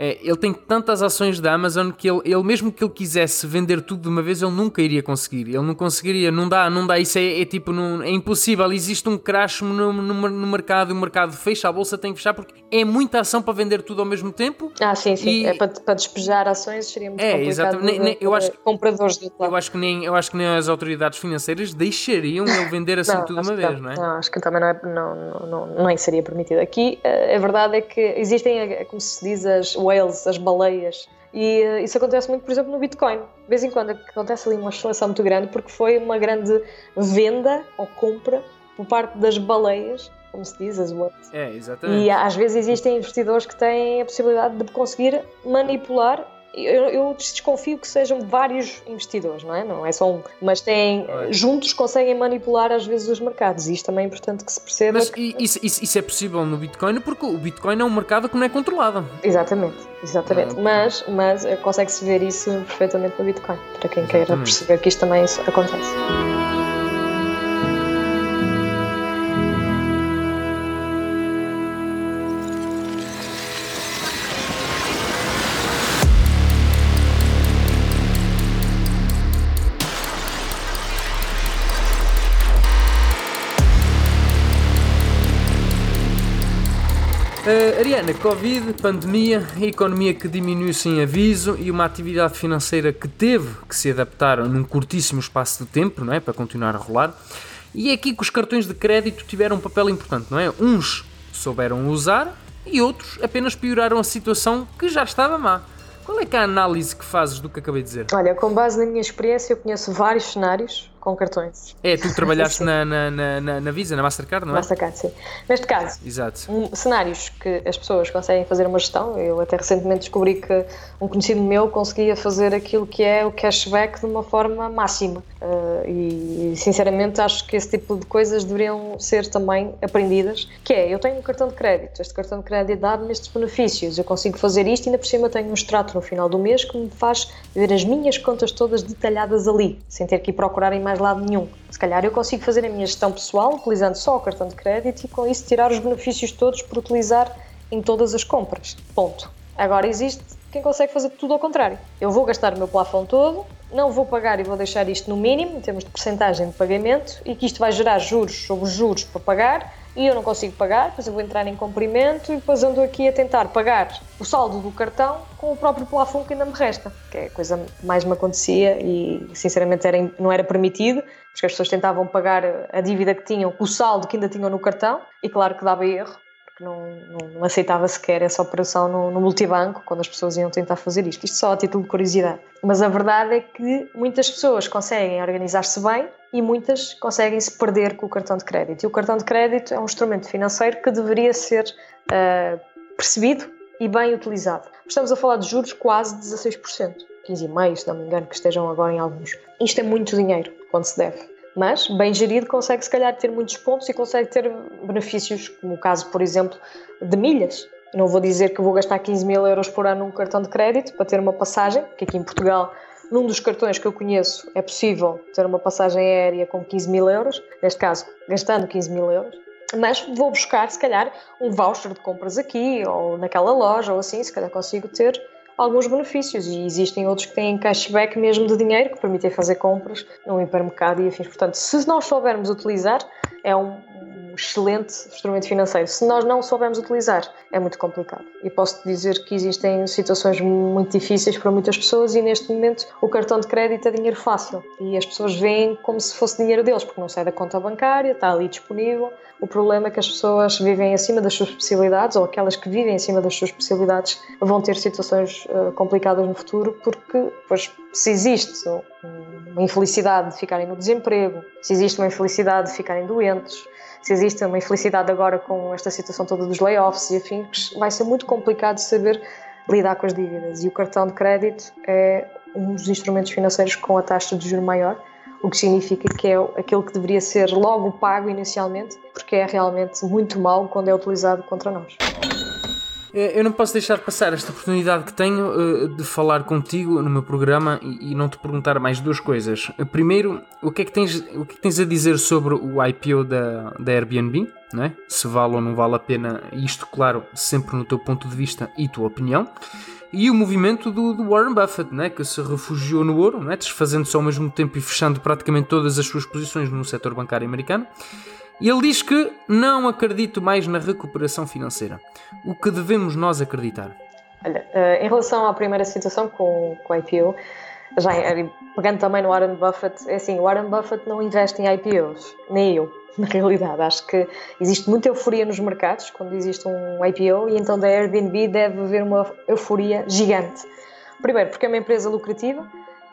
ele tem tantas ações da Amazon que ele, ele, mesmo que ele quisesse vender tudo de uma vez, ele nunca iria conseguir. Ele não conseguiria, não dá, não dá. Isso é, é tipo, não, é impossível. Existe um crash no, no, no, mercado, o mercado fecha, a bolsa tem que fechar porque é muita ação para vender tudo ao mesmo tempo. Ah, sim, sim. E... É para, para despejar ações seria muito é, complicado. Exatamente. Nem, eu acho, compradores do eu acho que nem Eu acho que nem as autoridades financeiras deixariam ele vender assim não, tudo de uma vez, não, não é? Não, acho que também não, é, não, não, não, nem seria permitido. Aqui a verdade é que existem, é como se diz, as whales, as baleias. E uh, isso acontece muito, por exemplo, no Bitcoin. De vez em quando acontece ali uma oscilação muito grande porque foi uma grande venda ou compra por parte das baleias, como se diz, as whales. É, exatamente. E às vezes existem investidores que têm a possibilidade de conseguir manipular eu, eu, desconfio que sejam vários investidores, não é? Não é só um, mas têm, juntos conseguem manipular às vezes os mercados e isto também é importante que se perceba. Mas que... isso, isso, isso, é possível no Bitcoin porque o Bitcoin é um mercado que não é controlado. Exatamente, exatamente. Ah, mas, mas eh, consegue-se ver isso perfeitamente no Bitcoin, para quem exatamente. queira perceber que isto também acontece. Uh, Ariana, Covid, pandemia, a economia que diminuiu sem aviso e uma atividade financeira que teve que se adaptar num curtíssimo espaço de tempo, não é? Para continuar a rolar. E é aqui que os cartões de crédito tiveram um papel importante, não é? Uns souberam usar e outros apenas pioraram a situação que já estava má. Qual é que é a análise que fazes do que acabei de dizer? Olha, com base na minha experiência, eu conheço vários cenários com cartões. É, tu trabalhaste [LAUGHS] na, na, na, na, Visa, na Mastercard, não é? Mastercard, sim. Neste caso, Exato. Um, cenários que as pessoas conseguem fazer uma gestão, eu até recentemente descobri que um conhecido meu conseguia fazer aquilo que é o cashback de uma forma máxima. Uh, e, sinceramente, acho que esse tipo de coisas deveriam ser também aprendidas, que é, eu tenho um cartão de crédito, este cartão de crédito dá-me estes benefícios, eu consigo fazer isto e ainda por cima tenho um extrato no final do mês que me faz ver as minhas contas todas detalhadas ali, sem ter que ir procurar em mais mais lado nenhum. Se calhar eu consigo fazer a minha gestão pessoal utilizando só o cartão de crédito e com isso tirar os benefícios todos por utilizar em todas as compras. Ponto. Agora existe quem consegue fazer tudo ao contrário. Eu vou gastar o meu plafond todo, não vou pagar e vou deixar isto no mínimo, em termos de porcentagem de pagamento, e que isto vai gerar juros sobre juros para pagar, e eu não consigo pagar, depois eu vou entrar em comprimento e depois ando aqui a tentar pagar o saldo do cartão com o próprio plafond que ainda me resta, que é a coisa que mais me acontecia e sinceramente era, não era permitido, porque as pessoas tentavam pagar a dívida que tinham o saldo que ainda tinham no cartão e claro que dava erro, não, não, não aceitava sequer essa operação no, no, multibanco quando as pessoas iam tentar fazer isto. Isto só a título de curiosidade. Mas a verdade é que muitas pessoas conseguem organizar-se bem e muitas conseguem se perder com o cartão de crédito. E o cartão de crédito é um instrumento financeiro que deveria ser uh, percebido e bem utilizado. Estamos a falar de juros quase 16%, 15,5% se não me engano, que estejam agora em alguns. Isto é muito dinheiro quando se deve. Mas, bem gerido, consegue se calhar ter muitos pontos e consegue ter benefícios, como o caso, por exemplo, de milhas. Não vou dizer que vou gastar 15 mil euros por ano num cartão de crédito para ter uma passagem, que aqui em Portugal num dos cartões que eu conheço é possível ter uma passagem aérea com 15 mil euros, neste caso gastando 15 mil euros, mas vou buscar se calhar um voucher de compras aqui ou naquela loja ou assim, se calhar consigo ter alguns benefícios e existem outros que têm cashback mesmo de dinheiro que permitem fazer compras no hipermercado e afins. Portanto, se nós soubermos utilizar, é um, um excelente instrumento financeiro. Se nós não soubermos utilizar, é muito complicado. E posso dizer que existem situações muito difíceis para muitas pessoas e neste momento o cartão de crédito é dinheiro fácil e as pessoas veem como se fosse dinheiro deles, porque não sai da conta bancária, está ali disponível. O problema é que as pessoas vivem acima das suas possibilidades ou aquelas que vivem acima das suas possibilidades vão ter situações uh, complicadas no futuro porque, pois, se existe uma infelicidade de ficarem no desemprego, se existe uma infelicidade de ficarem doentes, se existe uma infelicidade agora com esta situação toda dos layoffs e afins, vai ser muito complicado saber lidar com as dívidas. E o cartão de crédito é um dos instrumentos financeiros com a taxa de juro maior, o que significa que é aquilo que deveria ser logo pago inicialmente, porque é realmente muito mau quando é utilizado contra nós. É, eu não posso deixar passar esta oportunidade que tenho uh, de falar contigo no meu programa e, e, não te perguntar mais duas coisas. Primeiro, o que é que tens, o que, é que tens a dizer sobre o IPO da, da Airbnb? Não é? Se vale ou não vale a pena, isto, claro, sempre no teu ponto de vista e tua opinião. E o movimento do, do Warren Buffett, né, que se refugiou no ouro, né, desfazendo-se ao mesmo tempo e fechando praticamente todas as suas posições no setor bancário americano. E ele diz que não acredito mais na recuperação financeira. O que devemos nós acreditar? Olha, eh, em relação à primeira situação com, com a IPO, já pegando também no Warren Buffett, é assim, o Warren Buffett não investe em IPOs, nem eu, [LAUGHS] na realidade. Acho que existe muita euforia nos mercados quando existe um IPO e então da Airbnb deve haver uma euforia gigante. Primeiro, porque é uma empresa lucrativa,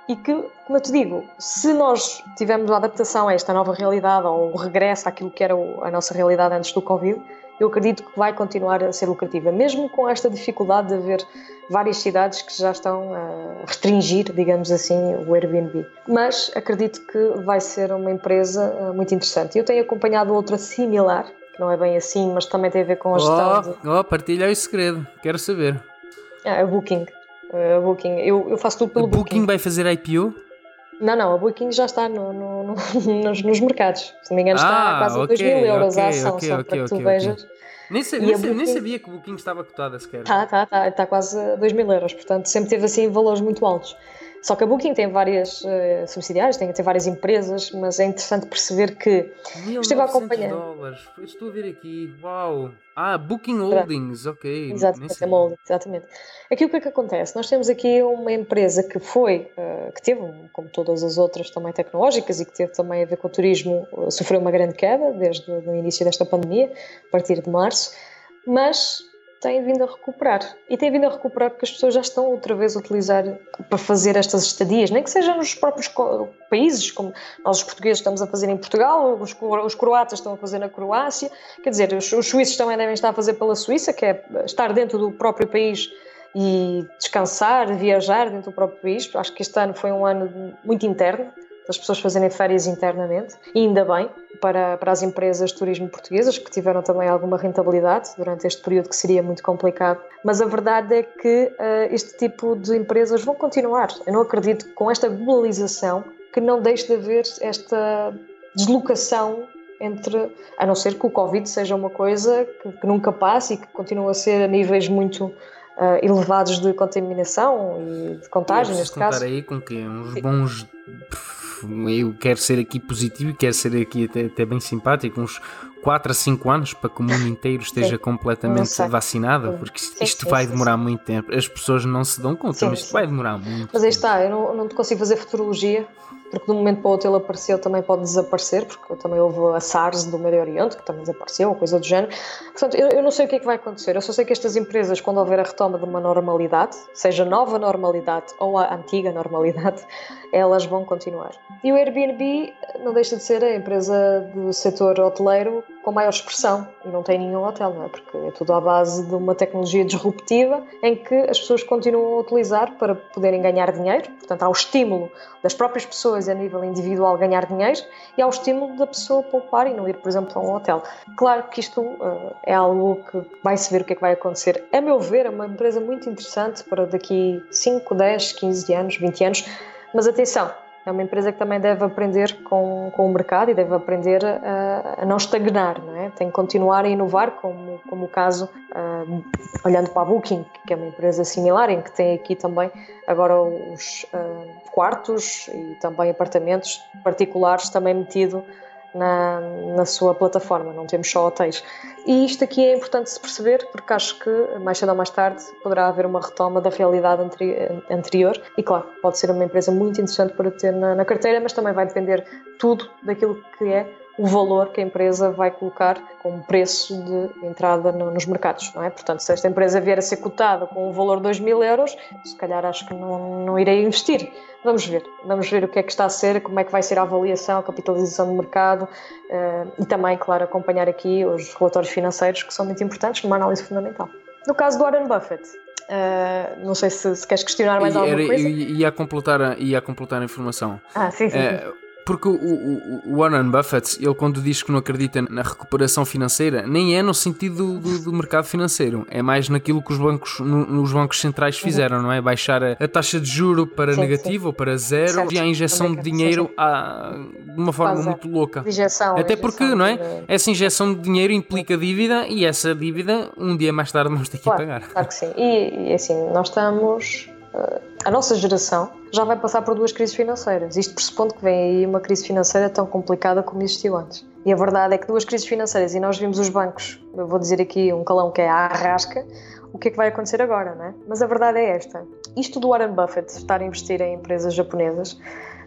e que, como eu te digo, se nós tivermos a adaptação a esta nova realidade ou o regresso àquilo que era a nossa realidade antes do Covid, eu acredito que vai continuar a ser lucrativa, mesmo com esta dificuldade de haver várias cidades que já estão a restringir, digamos assim, o Airbnb. Mas acredito que vai ser uma empresa eh, muito interessante. Eu tenho acompanhado outra similar, que não é bem assim, mas também tem a ver com a gestão. Oh, de... oh partilha o segredo, quero saber. Ah, a Booking a Booking. Eu, eu faço tudo pelo a Booking. Booking vai fazer IPO? Não, não, a Booking já está no, no, no, [LAUGHS] nos, nos, mercados. Se não me engano, está ah, a quase okay, 2 mil euros okay, a ação, okay, só para que tu vejas. Nem, nem, Booking... nem, sabia que o Booking estava cotada sequer. Está, está, está, está quase a 2 mil euros, portanto sempre teve assim valores muito altos. Só que a Booking tem várias uh, subsidiárias, tem, tem várias empresas, mas é interessante perceber que estive a acompanhar. dólares, estou a ver aqui, uau! Ah, Booking Holdings, ok. Exatamente, Holdings, exatamente. Aqui o que é que acontece? Nós temos aqui uma empresa que foi, uh, que teve, como todas as outras também tecnológicas e que teve também a ver com o turismo, uh, sofreu uma grande queda desde o início desta pandemia, a partir de março, mas tem vindo a recuperar. E tem vindo a recuperar porque as pessoas já estão outra vez a utilizar para fazer estas estadias, nem que seja nos próprios países, como nós os portugueses estamos a fazer em Portugal, os, os croatas estão a fazer na Croácia, quer dizer, os, os suíços também devem estar a fazer pela Suíça, que é estar dentro do próprio país e descansar, viajar dentro do próprio país. Acho que este ano foi um ano muito interno, das pessoas fazerem férias internamente, e ainda bem para, para as empresas de turismo portuguesas, que tiveram também alguma rentabilidade durante este período que seria muito complicado. Mas a verdade é que uh, este tipo de empresas vão continuar. Eu não acredito que com esta globalização que não deixe de haver esta deslocação entre, a não ser que o Covid seja uma coisa que, que nunca passe e que continua a ser a níveis muito uh, elevados de contaminação e de contágio, neste caso. aí com que uns bons eu quero ser aqui positivo e quero ser aqui até, até bem simpático, uns, 4 a 5 anos para que o mundo inteiro esteja sim. completamente vacinado, porque isto, sim, sim, vai demorar muito tempo. As pessoas não se dão conta, mas isto vai demorar muito. Mas aí está, eu não, não consigo fazer futurologia porque de um momento para o outro ele apareceu, também pode desaparecer, porque também houve a SARS do Médio Oriente, que também desapareceu, ou coisa do género. Portanto, eu, eu, não sei o que é que vai acontecer, eu só sei que estas empresas, quando houver a retoma de uma normalidade, seja nova normalidade ou a antiga normalidade, [LAUGHS] elas vão continuar. E o Airbnb não deixa de ser a empresa do setor hoteleiro com maior expressão e não tem nenhum hotel, não é? Porque é tudo à base de uma tecnologia disruptiva em que as pessoas continuam a utilizar para poderem ganhar dinheiro. Portanto, há o estímulo das próprias pessoas a nível individual ganhar dinheiro e há o estímulo da pessoa poupar e não ir, por exemplo, a um hotel. Claro que isto uh, é algo que vai-se ver o que é que vai acontecer. A meu ver, é uma empresa muito interessante para daqui 5, 10, 15 anos, 20 anos mas atenção, é uma empresa que também deve aprender com, com o mercado e deve aprender a, a não estagnar, não é? Tem que continuar a inovar, como, como o caso, uh, olhando para a Booking, que é uma empresa similar, em que tem aqui também agora os uh, quartos e também apartamentos particulares também metido na, na sua plataforma, não temos só hotéis. E isto aqui é importante se perceber, porque acho que mais cedo ou mais tarde poderá haver uma retoma da realidade anterior. E claro, pode ser uma empresa muito interessante para ter na, na carteira, mas também vai depender tudo daquilo que é o valor que a empresa vai colocar como preço de entrada no, nos mercados, não é? Portanto, se esta empresa vier a ser cotada com um valor de 2 mil euros, se calhar acho que não, não irei investir. Vamos ver, vamos ver o que é que está a ser, como é que vai ser a avaliação, a capitalização do mercado uh, e também, claro, acompanhar aqui os relatórios financeiros que são muito importantes numa análise fundamental. No caso do Warren Buffett, Uh, não sei se, se, queres questionar mais alguma coisa. Ia completar, ia completar a informação. Ah, sim, sim. Uh, porque o, o, o, Warren Buffett, ele quando diz que não acredita na recuperação financeira, nem é no sentido do, do mercado financeiro, é mais naquilo que os bancos, no, os bancos centrais uhum. fizeram, não é? Baixar a, a taxa de juro para sim, negativo sim. ou para zero certo. e a injeção de dinheiro a, de uma forma muito louca. Injeção, Até porque, não é? Essa injeção de dinheiro implica dívida e essa dívida um dia mais tarde [LAUGHS] vamos ter que claro, pagar. Claro que sim. E, e assim, nós estamos a nossa geração já vai passar por duas crises financeiras. Isto pressupondo que vem aí uma crise financeira tão complicada como existiu antes. E a verdade é que duas crises financeiras, e nós vimos os bancos, eu vou dizer aqui um calão que é a arrasca, o que é que vai acontecer agora, não é? Mas a verdade é esta. Isto do Warren Buffett estar a investir em empresas japonesas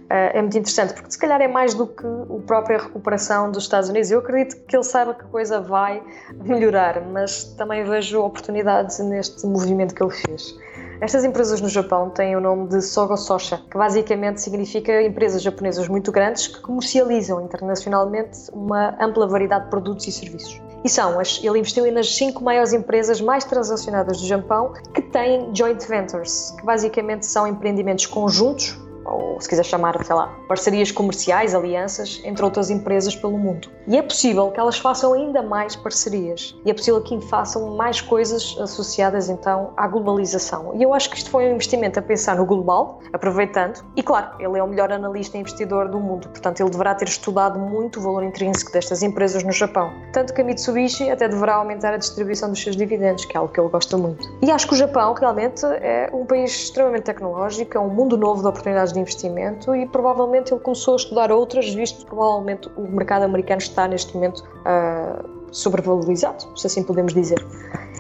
eh, é muito interessante, porque se calhar é mais do que a própria recuperação dos Estados Unidos. Eu acredito que ele saiba que a coisa vai melhorar, mas também vejo oportunidades neste movimento que ele fez. Estas empresas no Japão têm o nome de Sogo Sosha, que basicamente significa empresas japonesas muito grandes que comercializam internacionalmente uma ampla variedade de produtos e serviços. E são, as, ele investiu nas cinco maiores empresas mais transacionadas do Japão que têm joint ventures, que basicamente são empreendimentos conjuntos ou se quiser chamar, sei lá, parcerias comerciais, alianças entre outras empresas pelo mundo. E é possível que elas façam ainda mais parcerias e é possível que façam mais coisas associadas então à globalização. E eu acho que isto foi um investimento a pensar no global, aproveitando, e claro, ele é o melhor analista e investidor do mundo, portanto ele deverá ter estudado muito o valor intrínseco destas empresas no Japão. Tanto que a Mitsubishi até deverá aumentar a distribuição dos seus dividendos, que é algo que ele gosta muito. E acho que o Japão realmente é um país extremamente tecnológico, é um mundo novo de oportunidades de investimento e provavelmente ele começou a estudar outras, visto que provavelmente o mercado americano está neste momento uh, sobrevalorizado, se assim podemos dizer.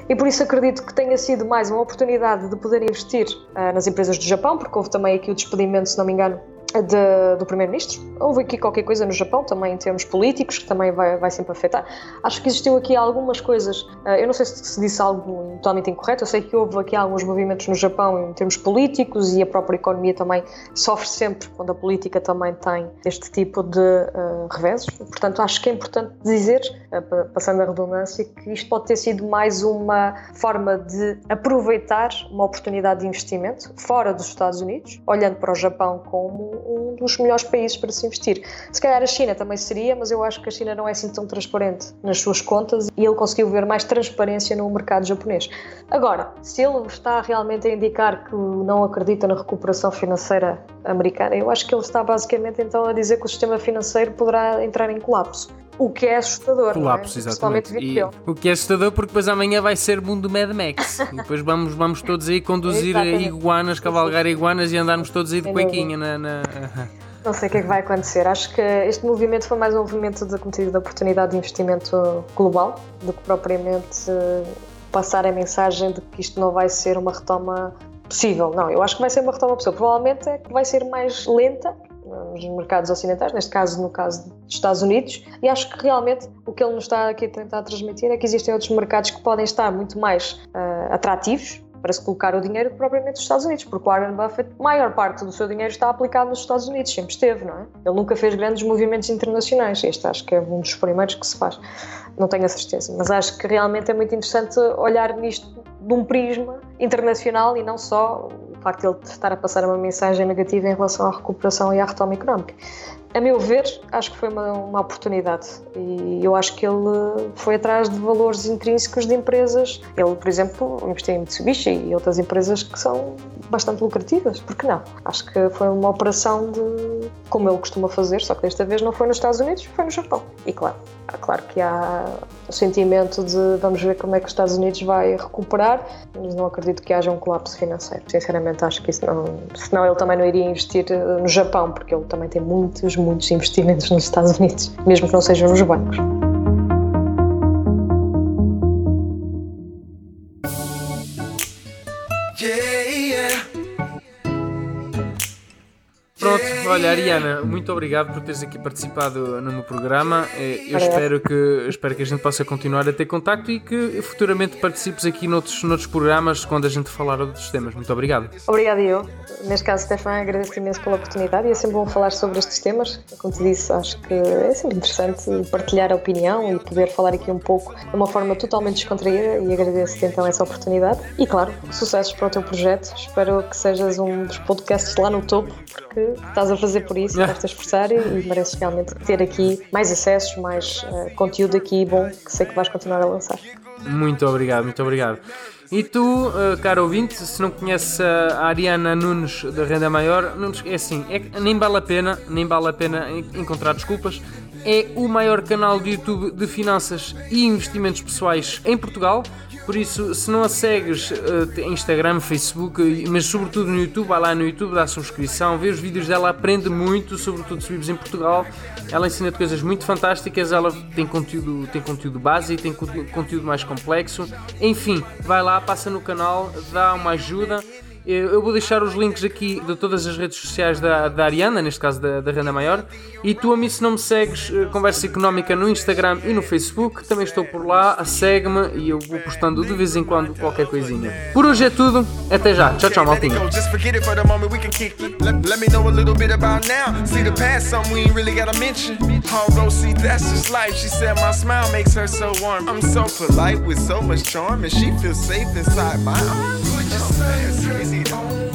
E por isso acredito que tenha sido mais uma oportunidade de poder investir uh, nas empresas do Japão, porque houve também aqui o despedimento, se não me engano, de, do Primeiro-Ministro. Houve aqui qualquer coisa no Japão, também em termos políticos, que também vai, vai sempre afetar. Acho que existiu aqui algumas coisas, eh, eu não sei se, se disse algo totalmente incorreto, eu sei que houve aqui alguns movimentos no Japão em termos políticos e a própria economia também sofre sempre quando a política também tem este tipo de uh, reveses. Portanto, acho que é importante dizer, uh, passando a redundância, que isto pode ter sido mais uma forma de aproveitar uma oportunidade de investimento fora dos Estados Unidos, olhando para o Japão como um dos melhores países para se investir. Se calhar a China também seria, mas eu acho que a China não é assim tão transparente nas suas contas e ele conseguiu ver mais transparência no mercado japonês. Agora, se ele está realmente a indicar que não acredita na recuperação financeira americana, eu acho que ele está basicamente então a dizer que o sistema financeiro poderá entrar em colapso. O que é assustador. Colapso, é? exatamente. E, o que é assustador porque depois amanhã vai ser mundo Mad Max. [LAUGHS] e depois vamos, vamos todos aí conduzir iguanas, cavalgar iguanas e andarmos todos aí de cuequinha na... na... [LAUGHS] Não sei o que é que vai acontecer. Acho que este movimento foi mais um movimento de cometido de oportunidade de investimento global do que propriamente eh, passar a mensagem de que isto não vai ser uma retoma possível. Não, eu acho que vai ser uma retoma possível. Provavelmente é que vai ser mais lenta nos mercados ocidentais, neste caso no caso dos Estados Unidos, e acho que realmente o que ele nos está aqui a tentar transmitir é que existem outros mercados que podem estar muito mais uh, atrativos para se colocar o dinheiro propriamente nos Estados Unidos, porque o Warren Buffett, a maior parte do seu dinheiro está aplicado nos Estados Unidos, sempre esteve, não é? Ele nunca fez grandes movimentos internacionais, este acho que é um dos primeiros que se faz, não tenho a certeza, mas acho que realmente é muito interessante olhar nisto de um prisma internacional e não só facto de ele estar a passar uma mensagem negativa em relação à recuperação e à retoma económica a meu ver, acho que foi uma, uma, oportunidade e eu acho que ele foi atrás de valores intrínsecos de empresas. Ele, por exemplo, investiu em Mitsubishi e outras empresas que são bastante lucrativas, por que não? Acho que foi uma operação de como ele costuma fazer, só que desta vez não foi nos Estados Unidos, foi no Japão. E claro, claro que há o sentimento de vamos ver como é que os Estados Unidos vai recuperar, mas não acredito que haja um colapso financeiro. Sinceramente, acho que isso não. Senão ele também não iria investir no Japão, porque ele também tem muitos muitos investimentos nos Estados Unidos, mesmo que não sejam nos bancos. Pronto, olha, Ariana, muito obrigado por teres aqui participado no meu programa. Eh, eu espero que, espero que a gente possa continuar a ter contacto e que futuramente participes aqui noutros, noutros programas quando a gente falar de outros temas. Muito obrigado. Obrigada, eu. Neste caso, Stefan, agradeço imenso pela oportunidade e é sempre bom falar sobre estes temas. Como te disse, acho que é sempre interessante partilhar a opinião e poder falar aqui um pouco de uma forma totalmente descontraída e agradeço-te então essa oportunidade. E claro, sucessos para o teu projeto. Espero que sejas um dos podcasts lá no topo, porque estás a fazer por isso, estás a esforçar e, mereces realmente ter aqui mais acessos, mais uh, conteúdo aqui bom que sei que vais continuar a lançar. Muito obrigado, muito obrigado. E tu, uh, caro ouvinte, se não conheces a Ariana Nunes da Renda Maior, Nunes, é assim, é, nem vale a pena, nem vale a pena encontrar desculpas. É o maior canal de YouTube de finanças e investimentos pessoais em Portugal. Por isso, se não a segues uh, Instagram, Facebook, mas sobretudo no YouTube, vai lá no YouTube, dá subscrição, vê os vídeos dela, aprende muito, sobretudo se vives em Portugal. Ela ensina coisas muito fantásticas, ela tem conteúdo, tem conteúdo básico, tem conteúdo mais complexo. Enfim, vai lá, passa no canal, dá uma ajuda. Eu vou deixar os links aqui de todas as redes sociais da, da Ariana, neste caso da, da Renda Maior. E tu, a mim, se não me segues, eh, Conversa Económica no Instagram e no Facebook, também estou por lá, segue-me e eu vou postando de vez em quando qualquer coisinha. Por hoje é tudo, até já. Tchau, tchau, maltinha. Arms. need.